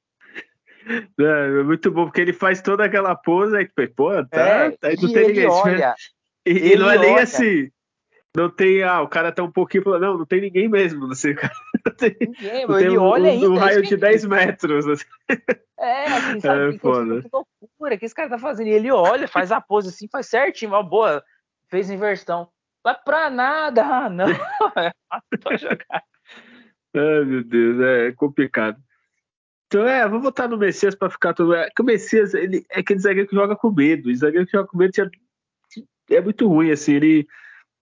É, é, muito bom, porque ele faz toda aquela pose aí, pô, tá, é, tá aí não tem ninguém. Olha, e, e não é nem olha. assim, não tem, ah, o cara tá um pouquinho não, não tem ninguém mesmo, não sei, cara. Não tem, ninguém, não tem ele um, olha ainda. Um raio de 10 metros. Assim. É, assim, sabe, é, que, foda. que loucura que esse cara tá fazendo. E ele olha, faz a pose assim, faz certinho, uma boa fez inversão. Vai pra nada, ah, não. É jogar. Ai, meu Deus, é complicado. Então, é, vou votar no Messias para ficar tudo. É, que o Messias, ele é aquele zagueiro que joga com medo. O zagueiro que joga com medo é muito ruim, assim. Ele,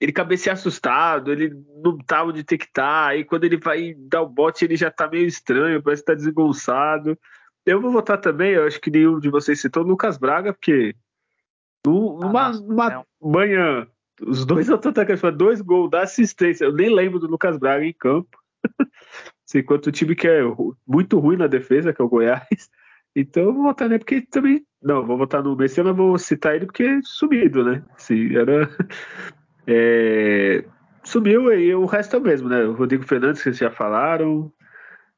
ele cabeceia assustado, ele não tá onde tem que estar. Tá, aí quando ele vai dar o bote, ele já tá meio estranho, parece que tá desengonçado. Eu vou votar também, eu acho que nenhum de vocês citou o Lucas Braga, porque ah, numa manhã, os dois atacantes dois gols da assistência. Eu nem lembro do Lucas Braga em campo. Enquanto o time que é muito ruim na defesa, que é o Goiás. Então eu vou votar nele porque também. Não, vou votar no Messi, mas vou citar ele porque é sumido, né? Sim, era. É, e o resto é o mesmo, né? O Rodrigo Fernandes, que vocês já falaram.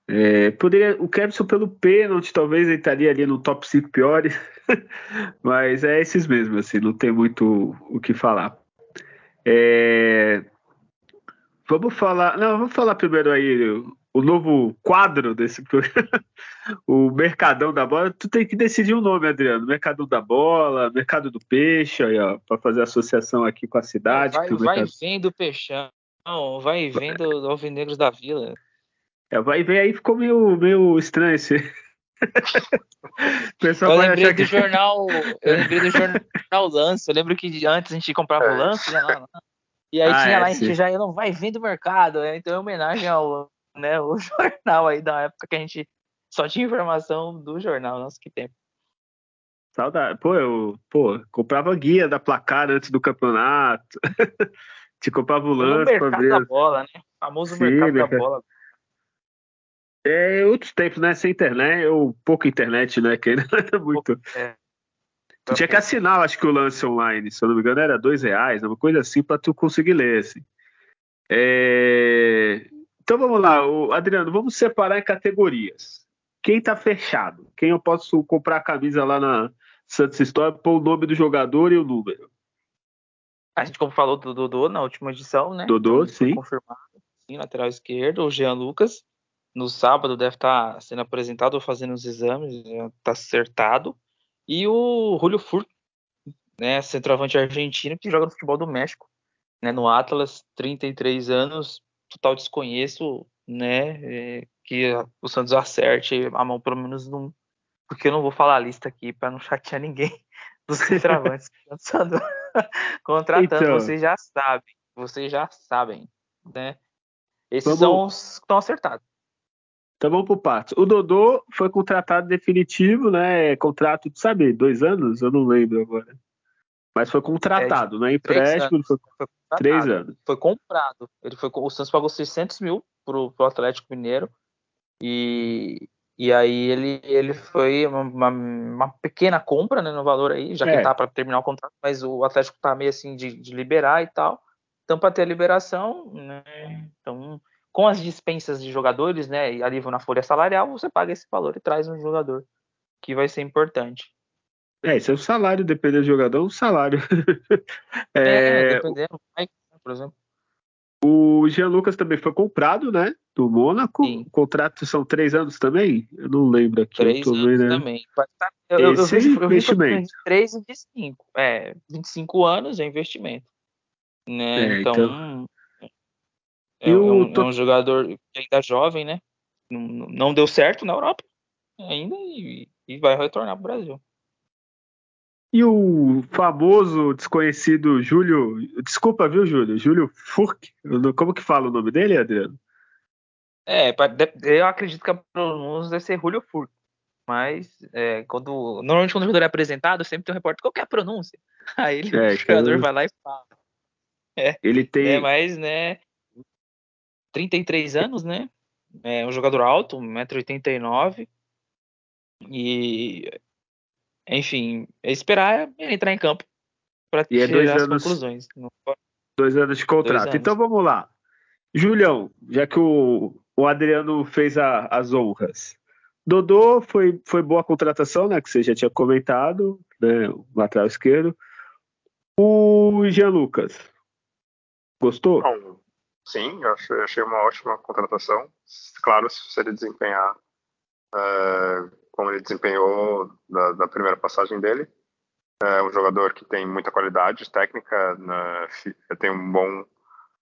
É, poderia, o Kevson pelo pênalti talvez ele estaria ali no top 5 piores, mas é esses mesmos, assim, não tem muito o que falar. É, vamos falar, não, vamos falar primeiro aí o novo quadro desse programa, o Mercadão da Bola. Tu tem que decidir o um nome, Adriano. Mercadão da Bola, Mercado do Peixe, aí, ó, para fazer associação aqui com a cidade. Vai, vai mercado... vendo Peixão, vai vendo Alvinegros da Vila. É, vai ver aí ficou meio, meio estranho esse. eu lembrei do que... jornal, eu lembrei do jornal Lance. Eu lembro que antes a gente comprava o é. Lance, né, lá, e aí ah, tinha é, lá, a gente já não vai vendo o mercado, né? então é homenagem ao né, o jornal aí da época que a gente só tinha informação do jornal, nossa, que tempo. Saudade. Pô, eu pô, comprava guia da placar antes do campeonato. Te comprava o lance para ver. da bola, né? O famoso Sim, mercado da bola. É, outros tempos, né? Sem internet, ou pouca internet, né? Que ainda era muito. É. Tu tinha que assinar, acho que o lance online, se eu não me engano, era dois reais, uma coisa assim, para tu conseguir ler. Assim. É... Então vamos lá, Adriano, vamos separar em categorias. Quem tá fechado? Quem eu posso comprar a camisa lá na Santos História, pôr o nome do jogador e o número? A gente, como falou do Dodô na última edição, né? Dodô, então, sim. Confirmado, sim, lateral esquerdo, o Jean Lucas no sábado deve estar tá sendo apresentado ou fazendo os exames, está acertado. E o Julio Furto, né, centroavante argentino que joga no futebol do México, né, no Atlas, 33 anos, total desconheço, né, é, que o Santos acerte a mão pelo menos num, porque eu não vou falar a lista aqui para não chatear ninguém dos centroavantes que estão contratando, então, vocês já sabem, vocês já sabem, né? Esses são os que estão acertados. Então vamos pro Patos. O Dodô foi contratado definitivo, né? Contrato, sabe, dois anos? Eu não lembro agora. Mas foi contratado, é, não é empréstimo, foi, foi três anos. Foi comprado. Ele foi, o Santos pagou 600 mil pro, pro Atlético Mineiro e, e aí ele, ele foi uma, uma, pequena compra né, no valor aí, já que é. tá para terminar o contrato, mas o Atlético tá meio assim de, de liberar e tal. Então, para ter a liberação, né, então com as dispensas de jogadores, né, e alívio na folha salarial, você paga esse valor e traz um jogador que vai ser importante. É, esse é o salário, dependendo do jogador, o salário. é, é, dependendo, por exemplo. O Jean Lucas também foi comprado, né? Do Mônaco. Sim. O contrato são três anos também? Eu não lembro aqui. Três anos vendo, né? também. Eu, eu, eu, vi, eu investimento. três e de cinco. É, 25 anos é investimento. Né? É, então, então, é, é, um, é um jogador ainda jovem, né? Não, não deu certo na Europa ainda e, e vai retornar para o Brasil. E o famoso desconhecido Júlio. Desculpa, viu, Júlio? Júlio Furk. Como que fala o nome dele, Adriano? É, eu acredito que a pronúncia deve ser Júlio Furk. Mas é, quando. Normalmente quando o jogador é apresentado, sempre tem um repórter, qual é pronúncia? Aí ele, é, o jogador vai lá e fala. É, ele tem. É, mas, né, 33 anos, né? É um jogador alto, 1,89m. E, enfim, é esperar ele entrar em campo para é tirar é as anos, conclusões. Dois anos de contrato. Anos. Então vamos lá. Julião, já que o, o Adriano fez a, as honras. Dodô foi, foi boa contratação, né? Que você já tinha comentado, né? O lateral esquerdo. O Jean Lucas. Gostou? Não, Sim, eu achei, achei uma ótima contratação. Claro, se ele desempenhar é, como ele desempenhou da, primeira passagem dele. É um jogador que tem muita qualidade técnica, né, tem um bom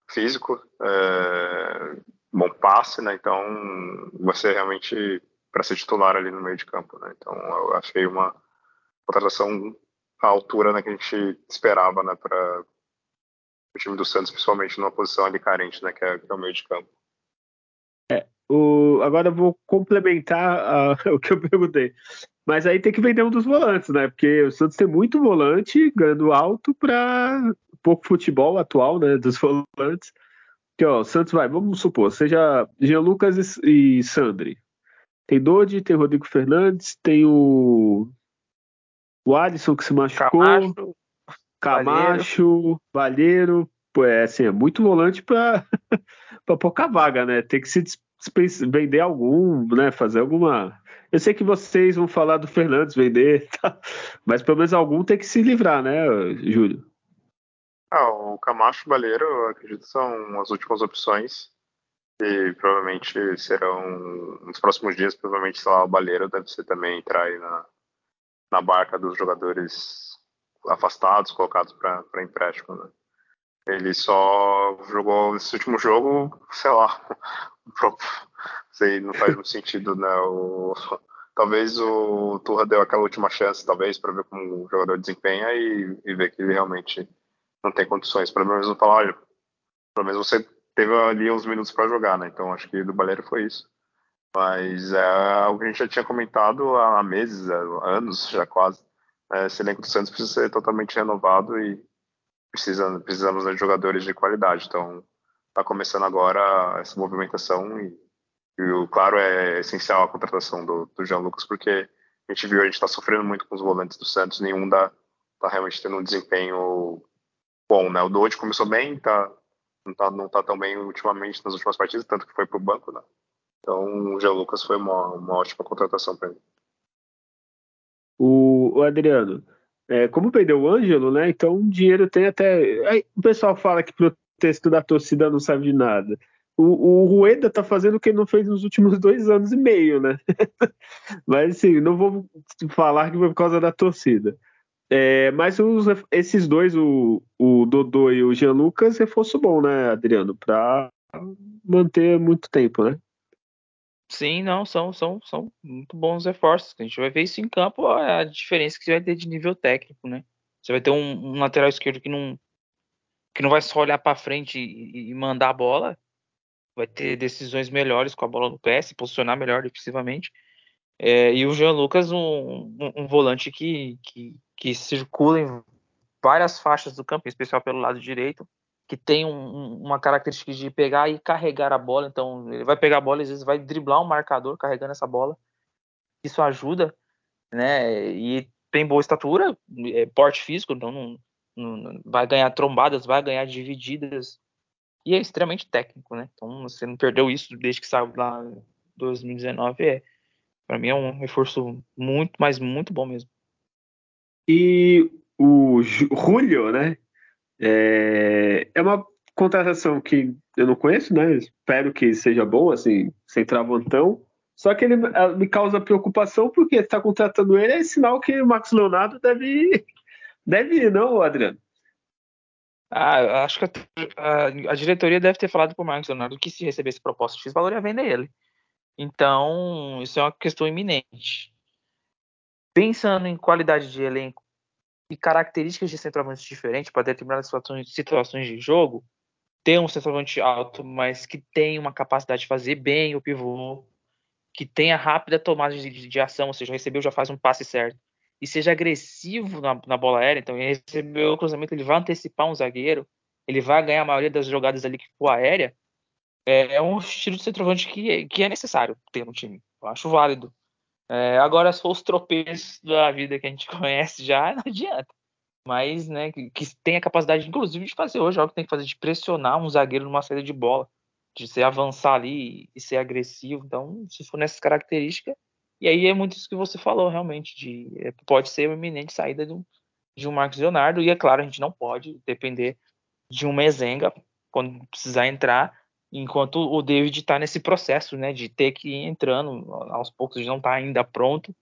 físico, é, bom passe, né? Então, você realmente para ser titular ali no meio de campo, né? Então, eu achei uma contratação à altura né, que a gente esperava, né, para o time do Santos, principalmente numa posição ali carente, né, que é, que é o meio de campo. É, o, agora eu vou complementar uh, o que eu perguntei. Mas aí tem que vender um dos volantes, né? Porque o Santos tem muito volante ganhando alto para pouco futebol atual, né? Dos volantes. Que, ó, o Santos vai, vamos supor, seja Jean Lucas e, e Sandri. Tem Dodi, tem Rodrigo Fernandes, tem o, o Alisson que se machucou. Camacho, Camacho Valheiro. É, assim, é muito volante para pouca vaga, né? Tem que se vender algum, né? Fazer alguma. Eu sei que vocês vão falar do Fernandes vender, tá? mas pelo menos algum tem que se livrar, né, Júlio? Ah, o Camacho e o Baleiro, acredito, são as últimas opções e provavelmente serão nos próximos dias, provavelmente, sei lá, o Baleiro deve ser também entrar aí na, na barca dos jogadores afastados, colocados para empréstimo, né? Ele só jogou nesse último jogo, sei lá, sei, não faz muito sentido, né? O, talvez o Turra deu aquela última chance, talvez, para ver como o jogador desempenha e, e ver que ele realmente não tem condições. Pelo menos não falar, olha, pelo menos você teve ali uns minutos para jogar, né? Então acho que do Baleiro foi isso. Mas é algo que a gente já tinha comentado há meses, há anos já quase. Esse elenco do Santos precisa ser totalmente renovado e precisa, precisamos de jogadores de qualidade. Então está começando agora essa movimentação e, e, claro, é essencial a contratação do, do Jean Lucas porque a gente viu, a gente está sofrendo muito com os volantes do Santos, nenhum está realmente tendo um desempenho bom, né? O Dodge começou bem, tá, não, tá, não tá tão bem ultimamente nas últimas partidas, tanto que foi pro banco, né? Então o Jean Lucas foi uma, uma ótima contratação para ele. O, o Adriano, é, como perdeu o Ângelo, né? Então dinheiro tem até. Aí, o pessoal fala que protesto da torcida não sabe de nada. O, o Rueda tá fazendo o que ele não fez nos últimos dois anos e meio, né? Mas assim, não vou falar que foi por causa da torcida. É, mas os, esses dois, o, o Dodô e o Jean Lucas, reforço bom, né, Adriano? Para manter muito tempo, né? Sim, não, são, são, são muito bons reforços. A gente vai ver isso em campo, a diferença que você vai ter de nível técnico, né? Você vai ter um, um lateral esquerdo que não, que não vai só olhar para frente e, e, mandar a bola, vai ter decisões melhores com a bola no pé, se posicionar melhor defensivamente. É, e o Jean Lucas, um, um, um volante que, que, que circula em várias faixas do campo, em especial pelo lado direito, que tem um, uma característica de pegar e carregar a bola. Então, ele vai pegar a bola e às vezes vai driblar um marcador carregando essa bola. Isso ajuda, né? E tem boa estatura, é, porte físico, então não, não, vai ganhar trombadas, vai ganhar divididas. E é extremamente técnico, né? Então, você não perdeu isso desde que saiu lá em 2019. É, para mim é um reforço muito, mas muito bom mesmo. E o Julio, né? É, é uma contratação que eu não conheço, né? Espero que seja bom, assim, sem travantão. Só que ele me causa preocupação porque está contratando ele é sinal que o Marcos Leonardo deve, deve ir, não, Adriano? Ah, acho que a, a, a, diretoria deve ter falado para o Marcos Leonardo que se recebesse proposta X valor ia vender ele. Então, isso é uma questão iminente. Pensando em qualidade de elenco e características de centroavantes diferentes para determinadas situações, situações de jogo, ter um centroavante alto, mas que tem uma capacidade de fazer bem o pivô, que tenha rápida tomada de, de, ação, ou seja, recebeu já faz um passe certo, e seja agressivo na, na bola aérea, então ele recebeu o cruzamento, ele vai antecipar um zagueiro, ele vai ganhar a maioria das jogadas ali que for aérea, é, é um estilo de centroavante que, que é necessário ter no time. Eu acho válido. É, agora, se for os tropeços da vida que a gente conhece já, não adianta. Mas, né, que, que tem a capacidade, inclusive, de fazer hoje, algo que tem que fazer, de pressionar um zagueiro numa saída de bola, de se avançar ali e ser agressivo. Então, se for nessas características, e aí é muito isso que você falou, realmente, de é, pode ser uma iminente saída de um, de um Marcos Leonardo, e é claro, a gente não pode depender de um Mezenga quando precisar entrar, enquanto o David está nesse processo, né, de ter que ir entrando aos poucos, de não estar tá ainda pronto.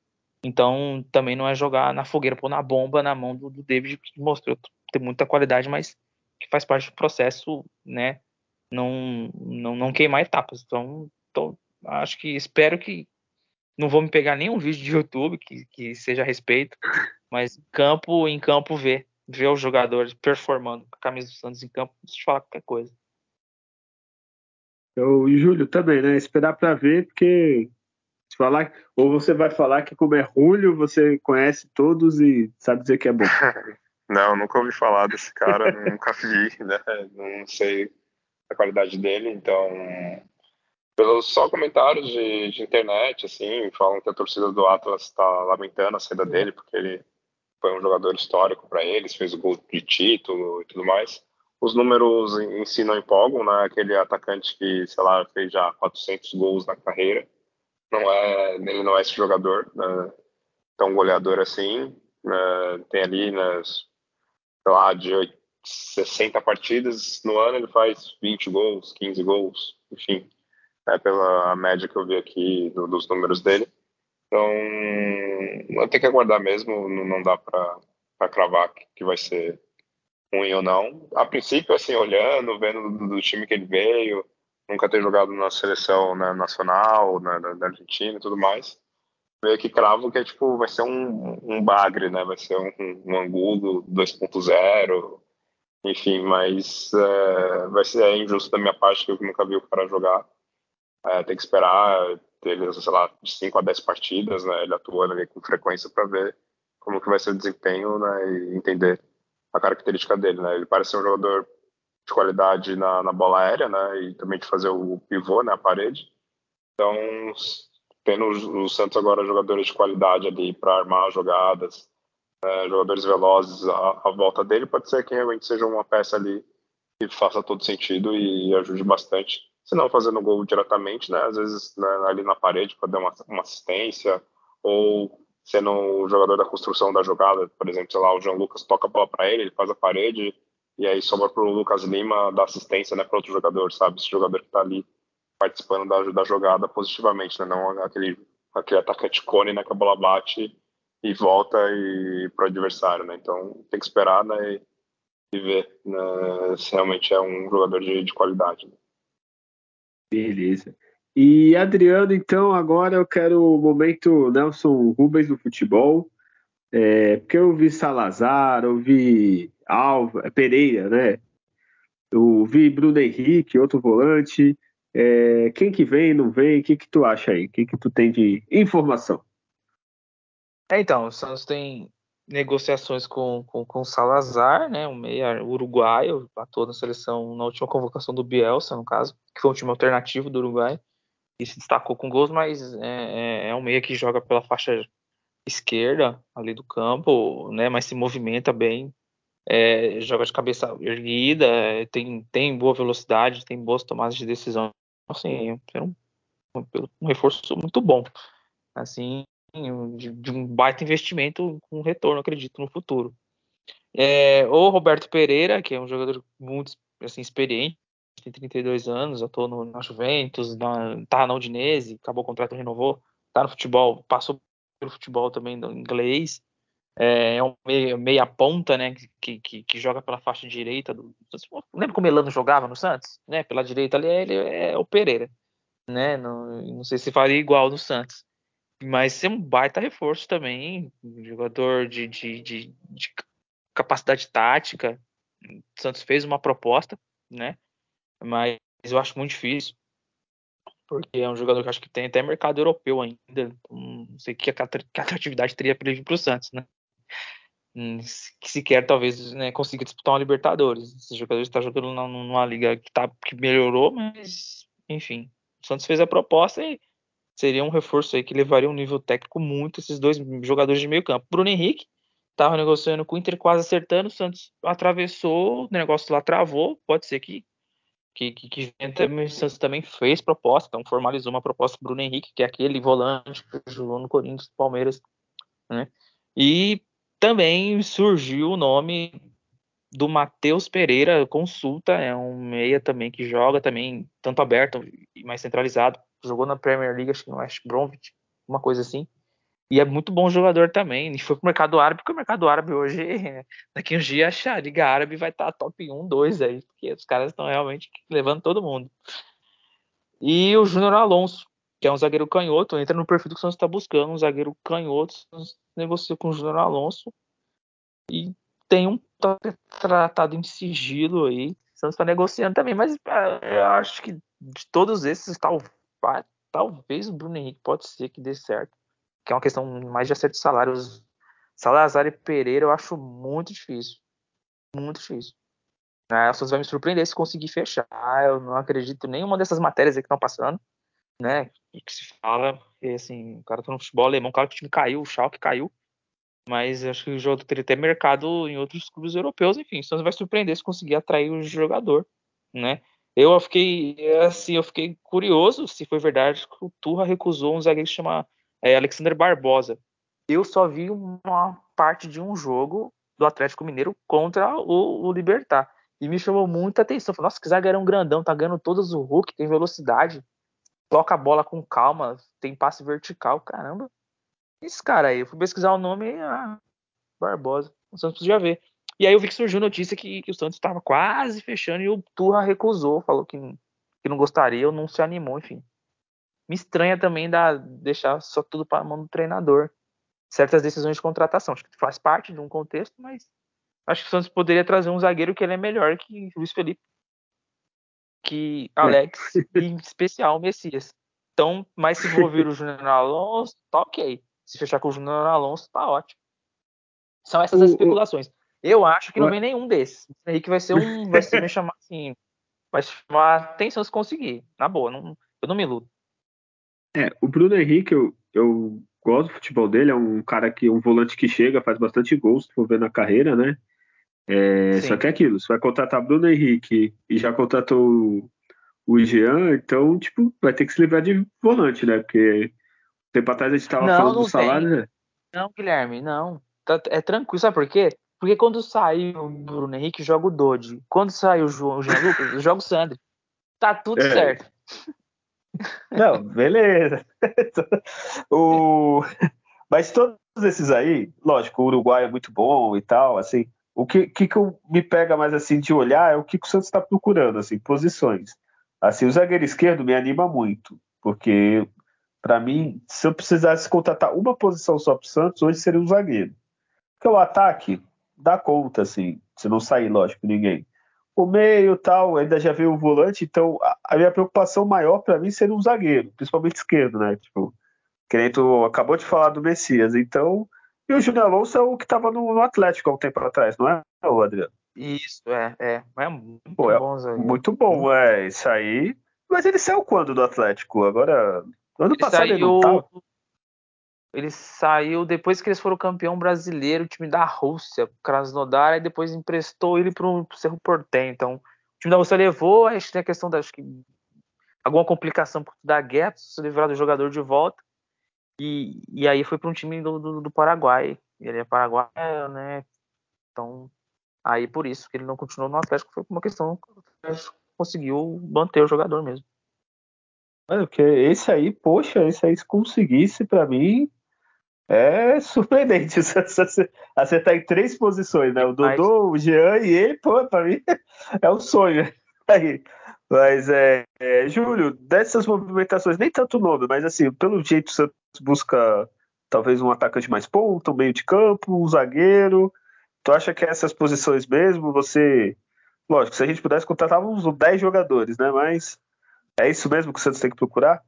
Então, também não é jogar na fogueira, pôr na bomba na mão do, do David, que mostrou ter muita qualidade, mas que faz parte do processo, né, não, não, não queimar etapas. Então, tô, acho que espero que não vou me pegar nenhum vídeo de YouTube que, que seja a respeito, mas campo em campo ver, ver os jogadores performando com a camisa do Santos em campo, deixa eu falar qualquer coisa. Eu, e Júlio também, né? Esperar para ver, porque se falar, ou você vai falar que como é Julio, você conhece todos e sabe dizer que é bom. Não, nunca ouvi falar desse cara, nunca vi, né? Não sei a qualidade dele, então pelos só comentários de, de, internet, assim, falam que a torcida do Atlas está lamentando a saída dele, porque ele foi um jogador histórico para eles, fez o gol de título e tudo mais. Os números em si não empolgam, né? Aquele atacante que, sei lá, fez já 400 gols na carreira. Não é, ele não é esse jogador né? tão goleador assim. Né? Tem ali, né, sei lá, de 60 partidas no ano, ele faz 20 gols, 15 gols, enfim né, pela média que eu vi aqui do, dos números dele. Então, vai ter que aguardar mesmo, não dá para cravar que vai ser ruim ou não. A princípio, assim, olhando, vendo do, do time que ele veio, nunca ter jogado na seleção né, nacional, né, da, da, Argentina e tudo mais, meio que cravo que é, tipo, vai ser um, um bagre, né? Vai ser um, um Angulo 2.0, enfim, mas é, vai ser injusto da minha parte que eu nunca vi o cara jogar. É, tem que esperar ele, sei lá, de 5 a 10 partidas, né, ele atuando ali com frequência para ver como que vai ser o desempenho, né, e entender a característica dele, né. Ele parece ser um jogador de qualidade na, na bola aérea, né, e também de fazer o pivô, né, a parede. Então, tendo o Santos agora jogadores de qualidade ali para armar jogadas, né, jogadores velozes à, à, volta dele, pode ser que realmente seja uma peça ali que faça todo sentido e ajude bastante se não fazendo gol diretamente, né? Às vezes né, ali na parede para dar uma, uma, assistência, ou sendo o jogador da construção da jogada, por exemplo, sei lá, o João Lucas toca a bola para ele, ele faz a parede, e aí sobra para o Lucas Lima dar assistência né, para outro jogador, sabe? Esse jogador que está ali participando da, da jogada positivamente, né? Não aquele, aquele atacante cone né, que a bola bate e volta e para o adversário, né? Então tem que esperar né, e, e ver né, se realmente é um jogador de, de qualidade. Né? Beleza. E Adriano, então, agora eu quero o momento Nelson Rubens do futebol. É, porque eu vi Salazar, eu vi Alva, Pereira, né? Eu vi Bruno Henrique, outro volante. É, quem que vem, não vem? O que, que tu acha aí? O que, que tu tem de informação? É, então, o Santos tem negociações com, com, com Salazar, né, um meia uruguaio, atuou na seleção na última convocação do Bielsa, no caso, que foi um time alternativo do Uruguai, e se destacou com gols, mas é, é, é um meia que joga pela faixa esquerda ali do campo, né, mas se movimenta bem, é, joga de cabeça erguida, é, tem, tem boa velocidade, tem boas tomadas de decisão, assim, é um, um, reforço muito bom, assim, de, de, um baita investimento com retorno, acredito, no futuro. É, o Roberto Pereira, que é um jogador muito assim, experiente, tem 32 anos, atuou no, na Juventus, na, tá na Udinese, acabou o contrato, renovou, tá no futebol, passou pelo futebol também inglês, é, é um meia, meia, ponta, né, que, que, que, joga pela faixa direita do lembra como Elano jogava no Santos, né, pela direita ali, ele é o Pereira, né, não, não sei se faria igual no Santos, mas ser um baita reforço também, jogador de, de, de, de, capacidade tática. O Santos fez uma proposta, né? Mas eu acho muito difícil, porque é um jogador que acho que tem até mercado europeu ainda. Então, não sei que, que atratividade teria para ele para o Santos, né? Hum, que sequer talvez né, consiga disputar uma Libertadores. Esse jogador está jogando numa liga que, tá, que melhorou, mas enfim. O Santos fez a proposta e seria um reforço aí que levaria um nível técnico muito esses dois jogadores de meio campo. Bruno Henrique estava negociando com o Inter, quase acertando, o Santos atravessou, o negócio lá travou, pode ser que que, que, que também fez proposta, então formalizou uma proposta para Bruno Henrique, que é aquele volante que jogou no Corinthians, Palmeiras, né? E também surgiu o nome do Matheus Pereira, consulta, é um meia também que joga também tanto aberto e mais centralizado, jogou na Premier League, acho que no West Bromwich, uma coisa assim. E é muito bom jogador também. E foi pro mercado árabe, porque o mercado árabe hoje, daqui uns dias, a Liga Árabe vai estar tá top 1, 2 aí, porque os caras estão realmente levando todo mundo. E o Júnior Alonso, que é um zagueiro canhoto, entra no perfil que o Santos está buscando, um zagueiro canhoto, negocia com o Júnior Alonso e tem um tratado em sigilo aí. O Santos está negociando também, mas ah, eu acho que de todos esses, tal, talvez o Bruno Henrique pode ser que dê certo. Que é uma questão mais de acerto de salários. Salazar e Pereira eu acho muito difícil. Muito difícil. É, a vai me surpreender se conseguir fechar. Eu não acredito em nenhuma dessas matérias que estão passando, né? Que se fala, que, assim, o cara tá no futebol alemão, claro que o time caiu, o Schalke caiu, mas acho que o jogo teria até mercado em outros clubes europeus, enfim, o Santos vai surpreender se conseguir atrair o jogador, né? Eu fiquei, assim, eu fiquei curioso se foi verdade que o Turra recusou um zagueiro que chama é, Alexander Barbosa. Eu só vi uma parte de um jogo do Atlético Mineiro contra o, o Libertar. E me chamou muita atenção. Falei, Nossa, que zagueirão grandão, tá ganhando todos o Hulk, tem velocidade, toca a bola com calma, tem passe vertical, caramba. Esse cara aí, eu fui pesquisar o nome, ah, Barbosa. O Santos podia ver. E aí eu vi que surgiu notícia que, que o Santos estava quase fechando e o Turra recusou, falou que, que não gostaria ou não se animou, enfim. Me estranha também da, deixar só tudo para a mão do treinador. Certas decisões de contratação. Acho que faz parte de um contexto, mas acho que o Santos poderia trazer um zagueiro que ele é melhor que Luiz Felipe, que é. Alex e em especial o Messias. Então, mas se for vir o Júnior Alonso, tá ok. Se fechar com o Júnior Alonso, tá ótimo. São essas as especulações. Eu acho que não vem nenhum desses. O Henrique vai ser um. Vai ser me chamar assim. Vai chamar atenção se conseguir. Na boa, não, eu não me iludo. É, o Bruno Henrique, eu, eu gosto do futebol dele, é um cara que um volante que chega, faz bastante gols, se for ver na carreira, né? É, só que é aquilo, você vai contratar Bruno Henrique e já contratou o Jean, então, tipo, vai ter que se livrar de volante, né? Porque tempo atrás a gente tava não, falando do salário, né? Não, Guilherme, não. Tá, é tranquilo, sabe por quê? Porque quando sai o Bruno Henrique, joga o Dodge. Quando sai o João o Jean Lucas, joga o Sandro. Tá tudo é. certo. Não, beleza. o... Mas todos esses aí, lógico, o Uruguai é muito bom e tal, assim. O que, que, que me pega mais assim de olhar é o que, que o Santos está procurando, assim, posições. Assim, o zagueiro esquerdo me anima muito, porque para mim, se eu precisasse contratar uma posição só para o Santos, hoje seria um zagueiro. Porque o ataque, dá conta, assim, se não sair, lógico, ninguém. O meio tal, ainda já veio o volante, então a, a minha preocupação maior para mim seria um zagueiro, principalmente esquerdo, né? Tipo, querendo, acabou de falar do Messias, então. E o Júnior Alonso é o que estava no, no, Atlético há um tempo atrás, não é, o Adriano? Isso, é, é. É muito Pô, é bom, zagueiro. Muito bom, é, isso aí. Mas ele saiu quando do Atlético? Agora. Ano ele passado saiu... ele não tava. Ele saiu depois que eles foram campeão brasileiro, o time da Rússia, Krasnodar, e depois emprestou ele para o Cerro Portem. Então, o time da Rússia levou, que tem a questão da acho que, alguma complicação da guerra, se livrar do jogador de volta. E, e aí foi para um time do, do, do, Paraguai. Ele é paraguaio, né? Então, aí por isso que ele não continuou no Atlético, foi uma questão que o Atlético conseguiu manter o jogador mesmo. É, porque esse aí, poxa, esse aí se conseguisse para mim, é surpreendente. Acertar em três posições, né? O Dodô, o Jean e ele, pô, pra mim é um sonho. Aí. Mas é, é, Júlio, dessas movimentações, nem tanto nome, mas assim, pelo jeito o Santos busca talvez um atacante mais ponta, um meio de campo, um zagueiro. Tu acha que essas posições mesmo, você. Lógico, se a gente pudesse contratar uns 10 jogadores, né? Mas é isso mesmo que o Santos tem que procurar?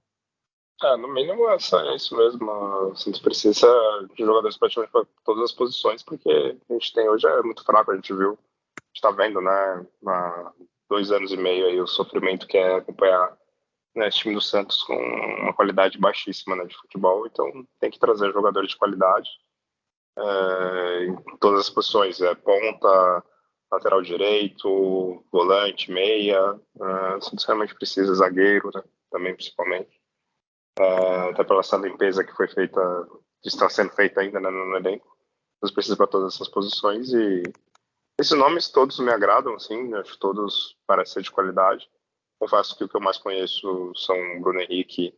É, no mínimo é, é isso mesmo. O Santos precisa de jogadores praticamente para todas as posições, porque a gente tem hoje é muito fraco, a gente viu, está vendo, né, há dois anos e meio aí o sofrimento que é acompanhar né, esse time do Santos com uma qualidade baixíssima né, de futebol, então tem que trazer jogadores de qualidade é, em todas as posições, é ponta, lateral direito, volante, meia, uh, o Santos realmente precisa zagueiro, né, também principalmente uh, até pela essa limpeza que foi feita, que está sendo feita ainda né, no elenco. Nós precisamos para todas essas posições e esses nomes todos me agradam, assim, acho que todos parecem ser de qualidade. Confesso que o que eu mais conheço são o Bruno Henrique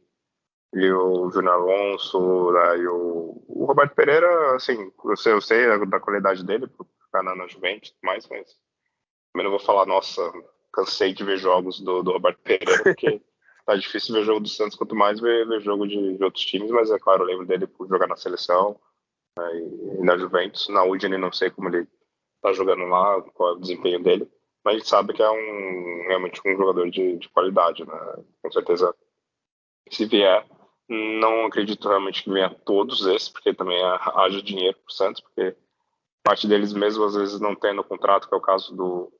e o Júnior Alonso né, e o, o, Roberto Pereira, assim, eu sei, eu sei da, qualidade dele por ficar na, na Juventus e mais, mas também não vou falar, nossa, cansei de ver jogos do, do Roberto Pereira, porque tá difícil ver jogo do Santos, quanto mais ver, ver jogo de, de, outros times, mas é claro, eu lembro dele por jogar na seleção né, e, na Juventus. Na Udine não sei como ele tá jogando lá, qual é o desempenho dele. mas a gente sabe que é um, realmente um jogador de, de qualidade, né? Com certeza, se vier, não acredito realmente que venha todos esses, porque também haja dinheiro por Santos, porque parte deles mesmo às vezes não tem no contrato, que é o caso do,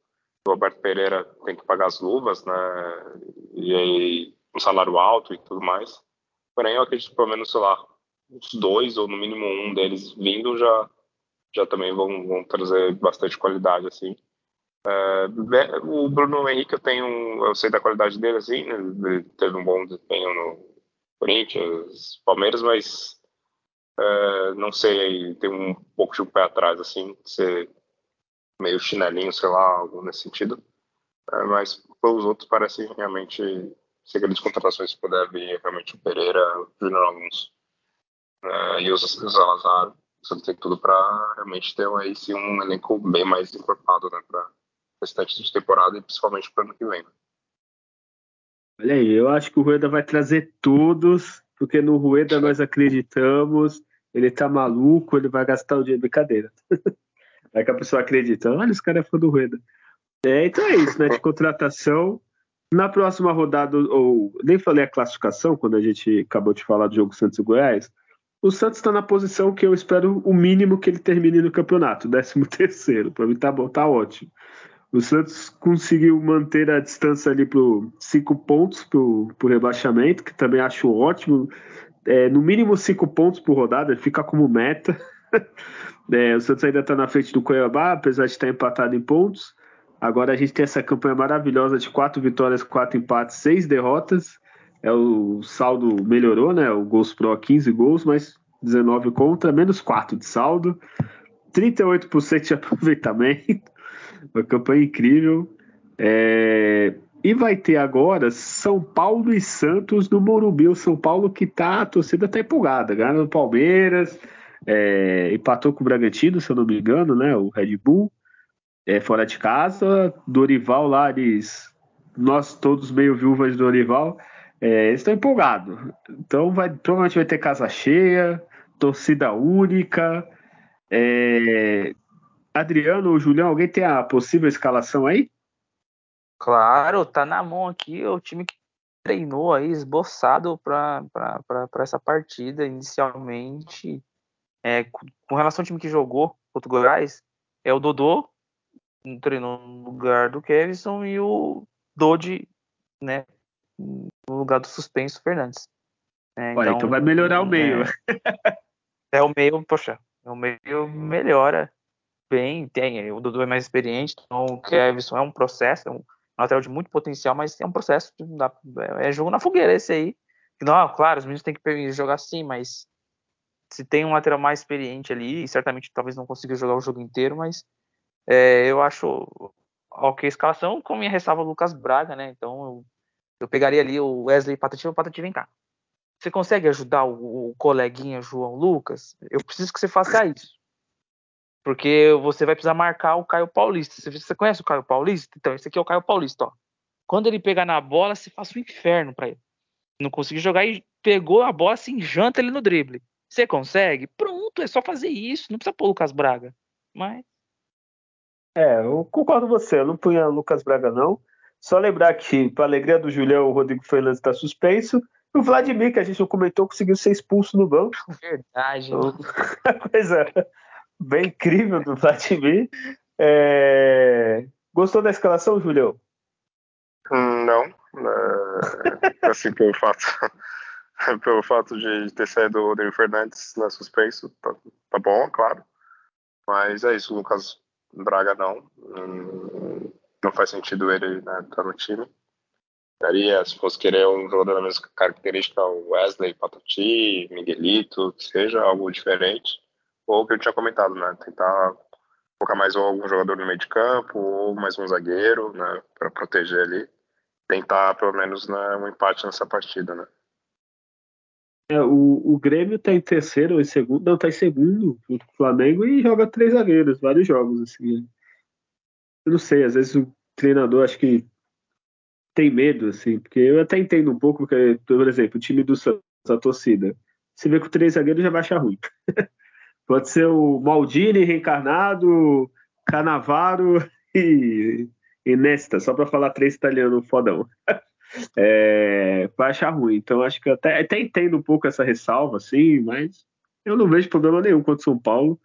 Roberto Pereira, tem que pagar as luvas, né? E aí um salário alto e tudo mais. Porém, eu acredito que pelo menos, sei lá, os dois, ou no mínimo um deles vindo, já, já também vão, vão trazer bastante qualidade, assim. É, o Bruno Henrique, eu tenho, eu sei da qualidade dele, assim, né? ele teve um bom desempenho no Corinthians, Palmeiras, mas é, não sei, tem um pouco de pé atrás, assim, ser meio chinelinho, sei lá, algo nesse sentido. É, mas pelos outros parece realmente ser grandes contratações se puder vir realmente o Pereira, o Júnior Alonso uh, e os, os Salazar. Você tem tudo para realmente ter aí sim um elenco bem mais encorpado né, para restante de temporada e principalmente para o ano que vem. Né? Olha aí, eu acho que o Rueda vai trazer todos, porque no Rueda nós acreditamos, ele tá maluco, ele vai gastar o dinheiro. Brincadeira. Aí que a pessoa acredita, olha, esse cara é fã do Rueda. É, então é isso, né? De contratação. Na próxima rodada, ou nem falei a classificação, quando a gente acabou de falar do jogo Santos e Goiás. O Santos está na posição que eu espero o mínimo que ele termine no campeonato, 13 terceiro. Para mim tá bom, tá ótimo. O Santos conseguiu manter a distância ali para cinco pontos para o rebaixamento, que também acho ótimo. É, no mínimo cinco pontos por rodada, fica como meta. É, o Santos ainda está na frente do Cuiabá, apesar de estar empatado em pontos. Agora a gente tem essa campanha maravilhosa de quatro vitórias, quatro empates, seis derrotas. É, o saldo melhorou, né? O Gols Pro 15 gols, mas 19 contra, menos 4 de saldo. 38% de aproveitamento. Uma campanha incrível. É... E vai ter agora São Paulo e Santos no Morumbi. O São Paulo que tá, a torcida tá empolgada. Ganhando o Palmeiras, é... empatou com o Bragantino, se eu não me engano, né? O Red Bull é, fora de casa. Dorival lá, eles, nós todos meio viúvas de Dorival, é, estão empolgados. Então vai, provavelmente vai ter casa cheia, torcida única. É, Adriano ou Julião, alguém tem a possível escalação aí? Claro, tá na mão aqui o time que treinou aí, esboçado para essa partida inicialmente. É, com relação ao time que jogou contra o Goiás, é o Dodô, treinou no lugar do Kevson e o Dodi, né, no lugar do suspenso Fernandes. É, então, Olha, então vai melhorar o meio. É, é, o meio, poxa, é o meio melhora bem, tem, o Dudu é mais experiente, então o Kevson é um processo, é um lateral de muito potencial, mas é um processo, é jogo na fogueira esse aí. Não, claro, os meninos têm que jogar sim, mas se tem um lateral mais experiente ali, certamente talvez não consiga jogar o jogo inteiro, mas é, eu acho ok a escalação, com minha ressalva o Lucas Braga, né? Então eu, eu pegaria ali o Wesley Patati, o Patati vem cá. Você consegue ajudar o, o, coleguinha João Lucas? Eu preciso que você faça isso. Porque você vai precisar marcar o Caio Paulista. Você, você conhece o Caio Paulista? Então, esse aqui é o Caio Paulista, ó. Quando ele pegar na bola, você faz um inferno para ele. Não conseguiu jogar e pegou a bola, assim, janta ele no drible. Você consegue? Pronto, é só fazer isso. Não precisa pôr o Lucas Braga. Mas é, eu concordo com você, eu não punha Lucas Braga, não. Só lembrar que, para alegria do Julião, o Rodrigo Fernandes está suspenso. E o Vladimir, que a gente não comentou, conseguiu ser expulso no banco. Verdade. Então, coisa bem incrível do Vladimir. É... Gostou da escalação, Julião? Hum, não. É... assim, pelo fato, pelo fato de ter saído o Rodrigo Fernandes na suspenso, tá, tá bom, claro. Mas é isso, o Lucas Braga não. Não faz sentido ele estar né, tá no time. Daria, se fosse querer um jogador da mesma característica, o Wesley, Patati, Miguelito, que seja algo diferente. Ou o que eu tinha comentado, né? Tentar colocar mais algum jogador no meio de campo, ou mais um zagueiro, né? Para proteger ali. Tentar, pelo menos, né, um empate nessa partida, né? É, o, o Grêmio tá em terceiro ou em segundo, não, tá em segundo o Flamengo e joga três zagueiros, vários jogos assim. Eu não sei, às vezes o treinador acho que tem medo, assim, porque eu até entendo um pouco, porque, por exemplo, o time do Santos, a torcida, você vê que o três zagueiros já vai achar ruim. Pode ser o Maldini reencarnado, Canavaro e, Inesta, só para falar três italiano fodão. é, vai achar ruim. Então acho que até, até entendo um pouco essa ressalva, assim, mas eu não vejo problema nenhum contra o São Paulo.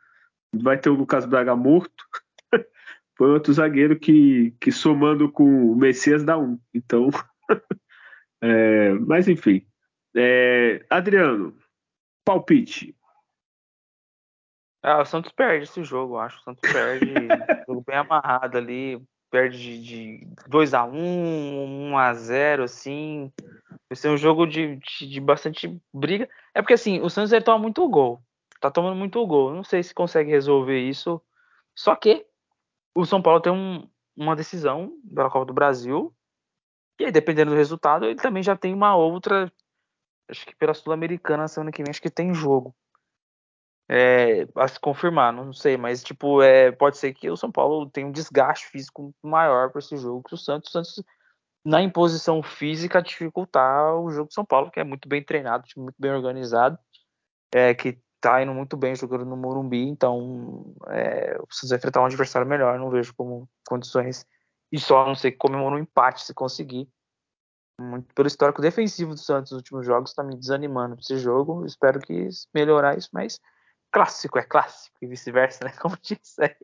Vai ter o Lucas Braga morto. Foi outro zagueiro que, que somando com o Messias dá um. Então, é, mas enfim. É, Adriano, palpite. Ah, o Santos perde esse jogo, eu acho. O Santos perde. jogo bem amarrado ali. Perde de 2x1, 1x0, assim. Vai ser um jogo de, de, de, bastante briga. É porque assim, o Santos ele toma muito gol. Tá tomando muito gol. Não sei se consegue resolver isso. Só que o São Paulo tem um, uma decisão pela Copa do Brasil. E aí, dependendo do resultado, ele também já tem uma outra. Acho que pela Sul-Americana semana que vem, acho que tem jogo é, a se confirmar, não sei, mas tipo, é, pode ser que o São Paulo tenha um desgaste físico maior para esse jogo que o Santos. O Santos, na imposição física, dificultar o jogo do São Paulo, que é muito bem treinado, muito bem organizado, é, que tá indo muito bem jogando no Morumbi, então é, vai enfrentar um adversário melhor, não vejo como condições, e só a não ser que comemora um empate se conseguir. Muito pelo histórico defensivo do Santos nos últimos jogos, está me desanimando esse jogo. Espero que melhorar isso, mas clássico é clássico e vice-versa, né? Como diz aí.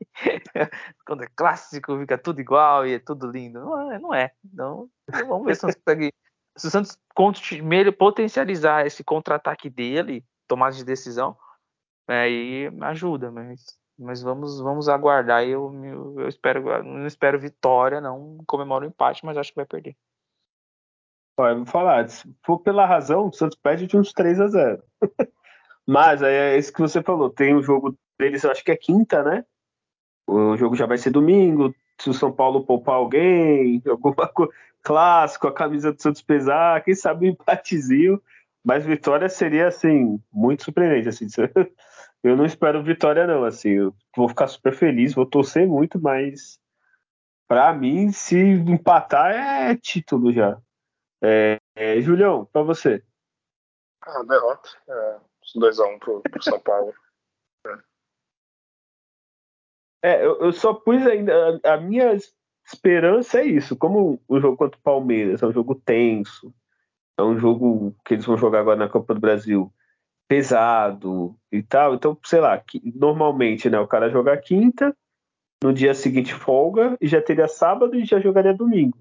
Quando é clássico, fica tudo igual e é tudo lindo. Não é, não é. Então, vamos ver se o Santos consegue. Se o Santos potencializar esse contra-ataque dele, tomada de decisão, aí ajuda, mas, mas vamos, vamos aguardar. Eu, eu, eu espero, não espero vitória, não comemoro o empate, mas acho que vai perder. Olha, vou falar, se for pela razão, o Santos perde de uns 3 a 0 Mas é isso que você falou. Tem o jogo deles, eu acho que é quinta, né? O jogo já vai ser domingo. Se o São Paulo poupar alguém, alguma coisa, clássico, a camisa do Santos pesar, quem sabe um empatezinho. Mas vitória seria, assim, muito surpreendente. Assim, eu não espero vitória, não. Assim, eu vou ficar super feliz, vou torcer muito, mas para mim, se empatar, é título já. É, é, Julião, para você. Ah, derrota. É, 2x1 pro, pro São Paulo. É, eu, eu, só pus ainda. A, a, minha esperança é isso. Como o jogo contra o Palmeiras é um jogo tenso, é um jogo que eles vão jogar agora na Copa do Brasil pesado e tal. Então, sei lá, que, normalmente né, o cara joga quinta, no dia seguinte folga, e já teria sábado e já jogaria domingo.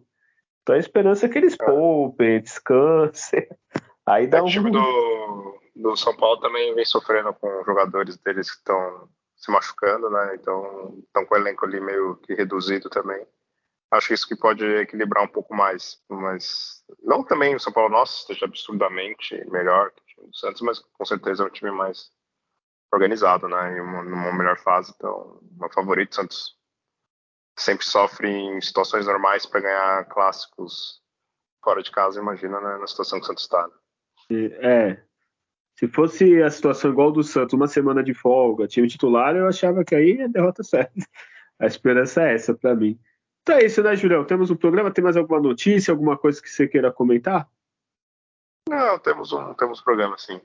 Então a esperança é que eles é. poupem, descansem. Aí dá é, um. time do, do São Paulo também vem sofrendo com jogadores deles que estão se machucando, né? Então estão com o elenco ali meio que reduzido também. Acho isso que pode equilibrar um pouco mais, mas não também o São Paulo nosso esteja absurdamente melhor que o time do Santos, mas com certeza é um time mais organizado, né? Em uma, numa melhor fase, então meu favorito Santos sempre sofre em situações normais para ganhar clássicos fora de casa, imagina né, na situação que o Santos está. Né? É, se fosse a situação igual do Santos, uma semana de folga, time titular, eu achava que aí é derrota certa. A esperança é essa para mim. Então é isso, né, Julião? Temos um programa, tem mais alguma notícia, alguma coisa que você queira comentar? Não, temos um, temos um programa, sim.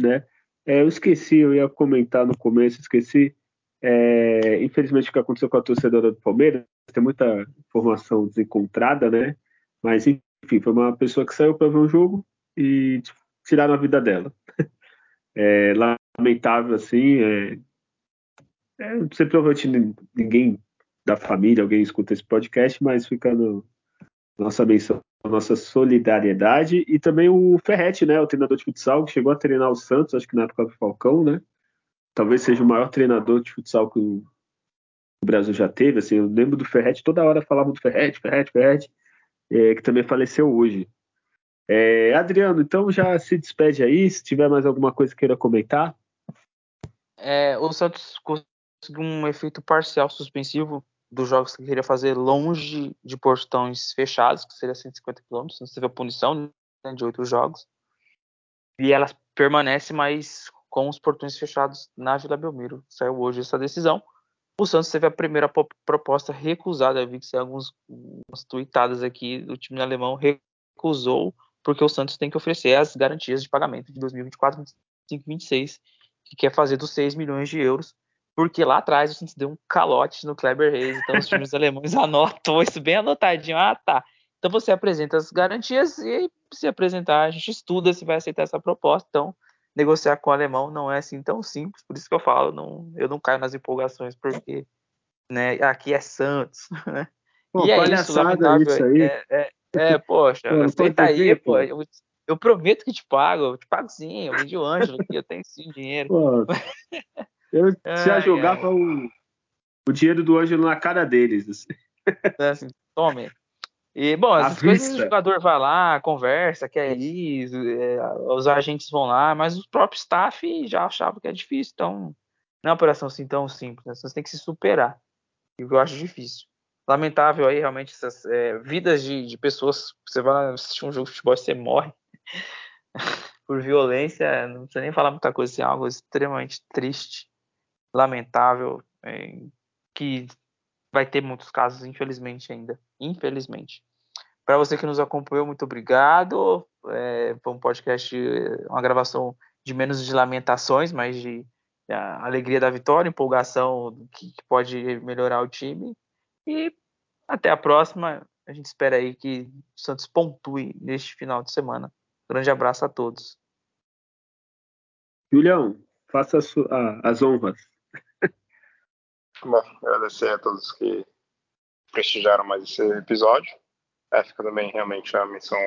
Né? É, eu esqueci, eu ia comentar no começo, esqueci. É, infelizmente, o que aconteceu com a torcedora do Palmeiras, tem muita informação desencontrada, né? Mas, enfim, foi uma pessoa que saiu para ver um jogo e tiraram a vida dela. É lamentável, assim. É, é, sei, provavelmente ninguém da família, alguém escuta esse podcast, mas fica no, nossa menção, nossa solidariedade. E também o Ferretti, né, o treinador de futsal, que chegou a treinar o Santos, acho que na época do Falcão, né? Talvez seja o maior treinador de futsal que o, o Brasil já teve. Assim, eu lembro do Ferretti, toda hora falava do Ferretti, Ferretti, Ferretti, é, que também faleceu hoje. É, Adriano, então já se despede aí, se tiver mais alguma coisa que queira comentar. É, o Santos conseguiu um efeito parcial suspensivo dos jogos que queria fazer longe de portões fechados, que seria 150 km, não teve a punição né, de oito jogos. E ela permanece, mas com os portões fechados na Vila Belmiro. Saiu hoje essa decisão. O Santos teve a primeira proposta recusada. Eu vi que saiu algumas tweetadas aqui do time alemão recusou porque o Santos tem que oferecer as garantias de pagamento de 2024, 2025 2026, que quer fazer dos 6 milhões de euros. porque lá atrás o Santos deu um calote no Kleber Reis, então os times alemães anotam isso bem anotadinho. Ah, tá. Então você apresenta as garantias e se apresentar, a gente estuda se vai aceitar essa proposta. Então, negociar com o alemão não é assim tão simples, por isso que eu falo, não, eu não caio nas empolgações, porque né, aqui é Santos, né? Pô, e é isso. Isso aí. É, é, é, poxa, pô, aceita aí, ver, pô. Eu, eu, prometo que te pago, eu te pago sim, eu vendi o Ângelo aqui, eu tenho sim dinheiro. Pô, eu já jogava o, o dinheiro do Ângelo na cara deles. Assim. É assim, tome. E, bom, essas coisas o jogador vai lá, conversa, quer ir, é, os agentes vão lá, mas o próprio staff já achava que é difícil, então não é uma operação assim tão simples, né? você tem que se superar, e eu acho difícil. Lamentável aí, realmente, essas é, vidas de, de, pessoas, você vai assistir um jogo de futebol e você morre por violência, não precisa nem falar muita coisa, assim, é algo extremamente triste, lamentável, é, que vai ter muitos casos, infelizmente, ainda. Infelizmente. Para você que nos acompanhou, muito obrigado. É, foi um podcast, uma gravação de menos de lamentações, mas de alegria da vitória, empolgação que, que pode melhorar o time. E até a próxima. A gente espera aí que o Santos pontue neste final de semana. Grande abraço a todos. Julião, faça as honras. Bom, agradecer a todos que prestigiaram mais esse episódio. É, fica também realmente a menção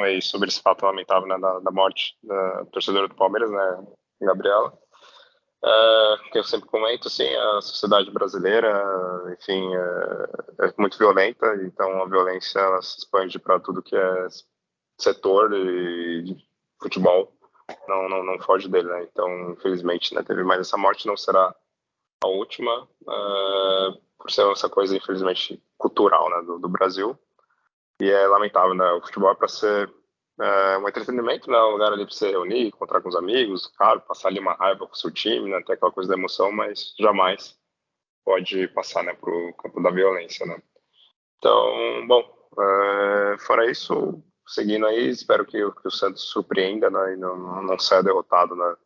aí sobre esse fato lamentável né, da, da, morte da torcedora do Palmeiras, né, Gabriela. É, que eu sempre comento, assim, a sociedade brasileira, enfim, é, é muito violenta, então a violência ela se expande para tudo que é setor de futebol, não, não, não foge dele, né? Então, infelizmente, né, teve mais essa morte, não será a última, uh, por ser essa coisa, infelizmente, cultural né, do, do, Brasil. E é lamentável, né? O futebol é para ser uh, um entretenimento, né? Um lugar ali para você reunir, encontrar com os amigos, claro, passar ali uma raiva com o seu time, né? Ter aquela coisa da emoção, mas jamais pode passar, né, para o campo da violência, né? Então, bom, uh, fora isso, seguindo aí, espero que, que o Santos surpreenda, né? E não, não saia derrotado, né?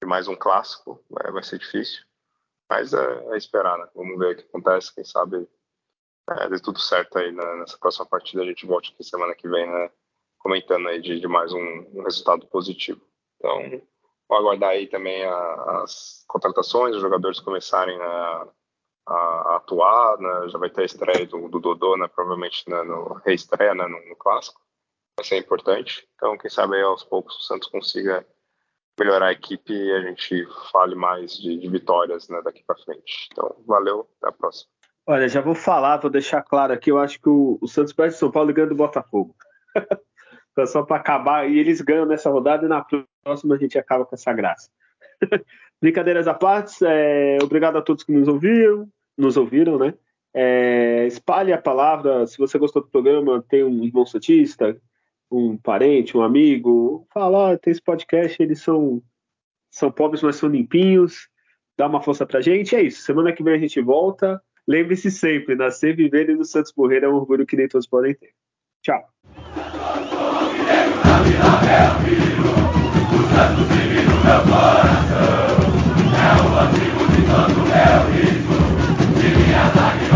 De mais um clássico, né, vai ser difícil. Mas é, é, esperar, né? Vamos ver o que acontece. Quem sabe é, tudo certo aí né? nessa próxima partida. A gente volta aqui semana que vem, né? Comentando aí de, de mais um, um, resultado positivo. Então, vou aguardar aí também a, as contratações, os jogadores começarem a, a, a atuar, né? Já vai ter a estreia do, do Dodô, né? Provavelmente né? no reestreia, né? No, no clássico. Vai ser importante. Então, quem sabe aí aos poucos o Santos consiga melhorar a equipe e a gente fale mais de, de vitórias né, daqui para frente. Então, valeu, até a próxima. Olha, já vou falar, vou deixar claro aqui, eu acho que o, o Santos perde São Paulo ganha do Botafogo. então, só para acabar, e eles ganham nessa rodada e na próxima a gente acaba com essa graça. Brincadeiras à parte, é, obrigado a todos que nos ouviram, nos ouviram, né? É, espalhe a palavra, se você gostou do programa, tem um irmão santista, um parente, um amigo, fala, tem esse podcast, eles são, são pobres, mas são limpinhos, dá uma força pra gente. É isso, semana que vem a gente volta. Lembre-se sempre, nascer, viver e no Santos morrer é um orgulho que nem todos podem ter. Tchau vida é amigo, o santo vive no meu coração. É o antigo de todo meu riso, de minha saída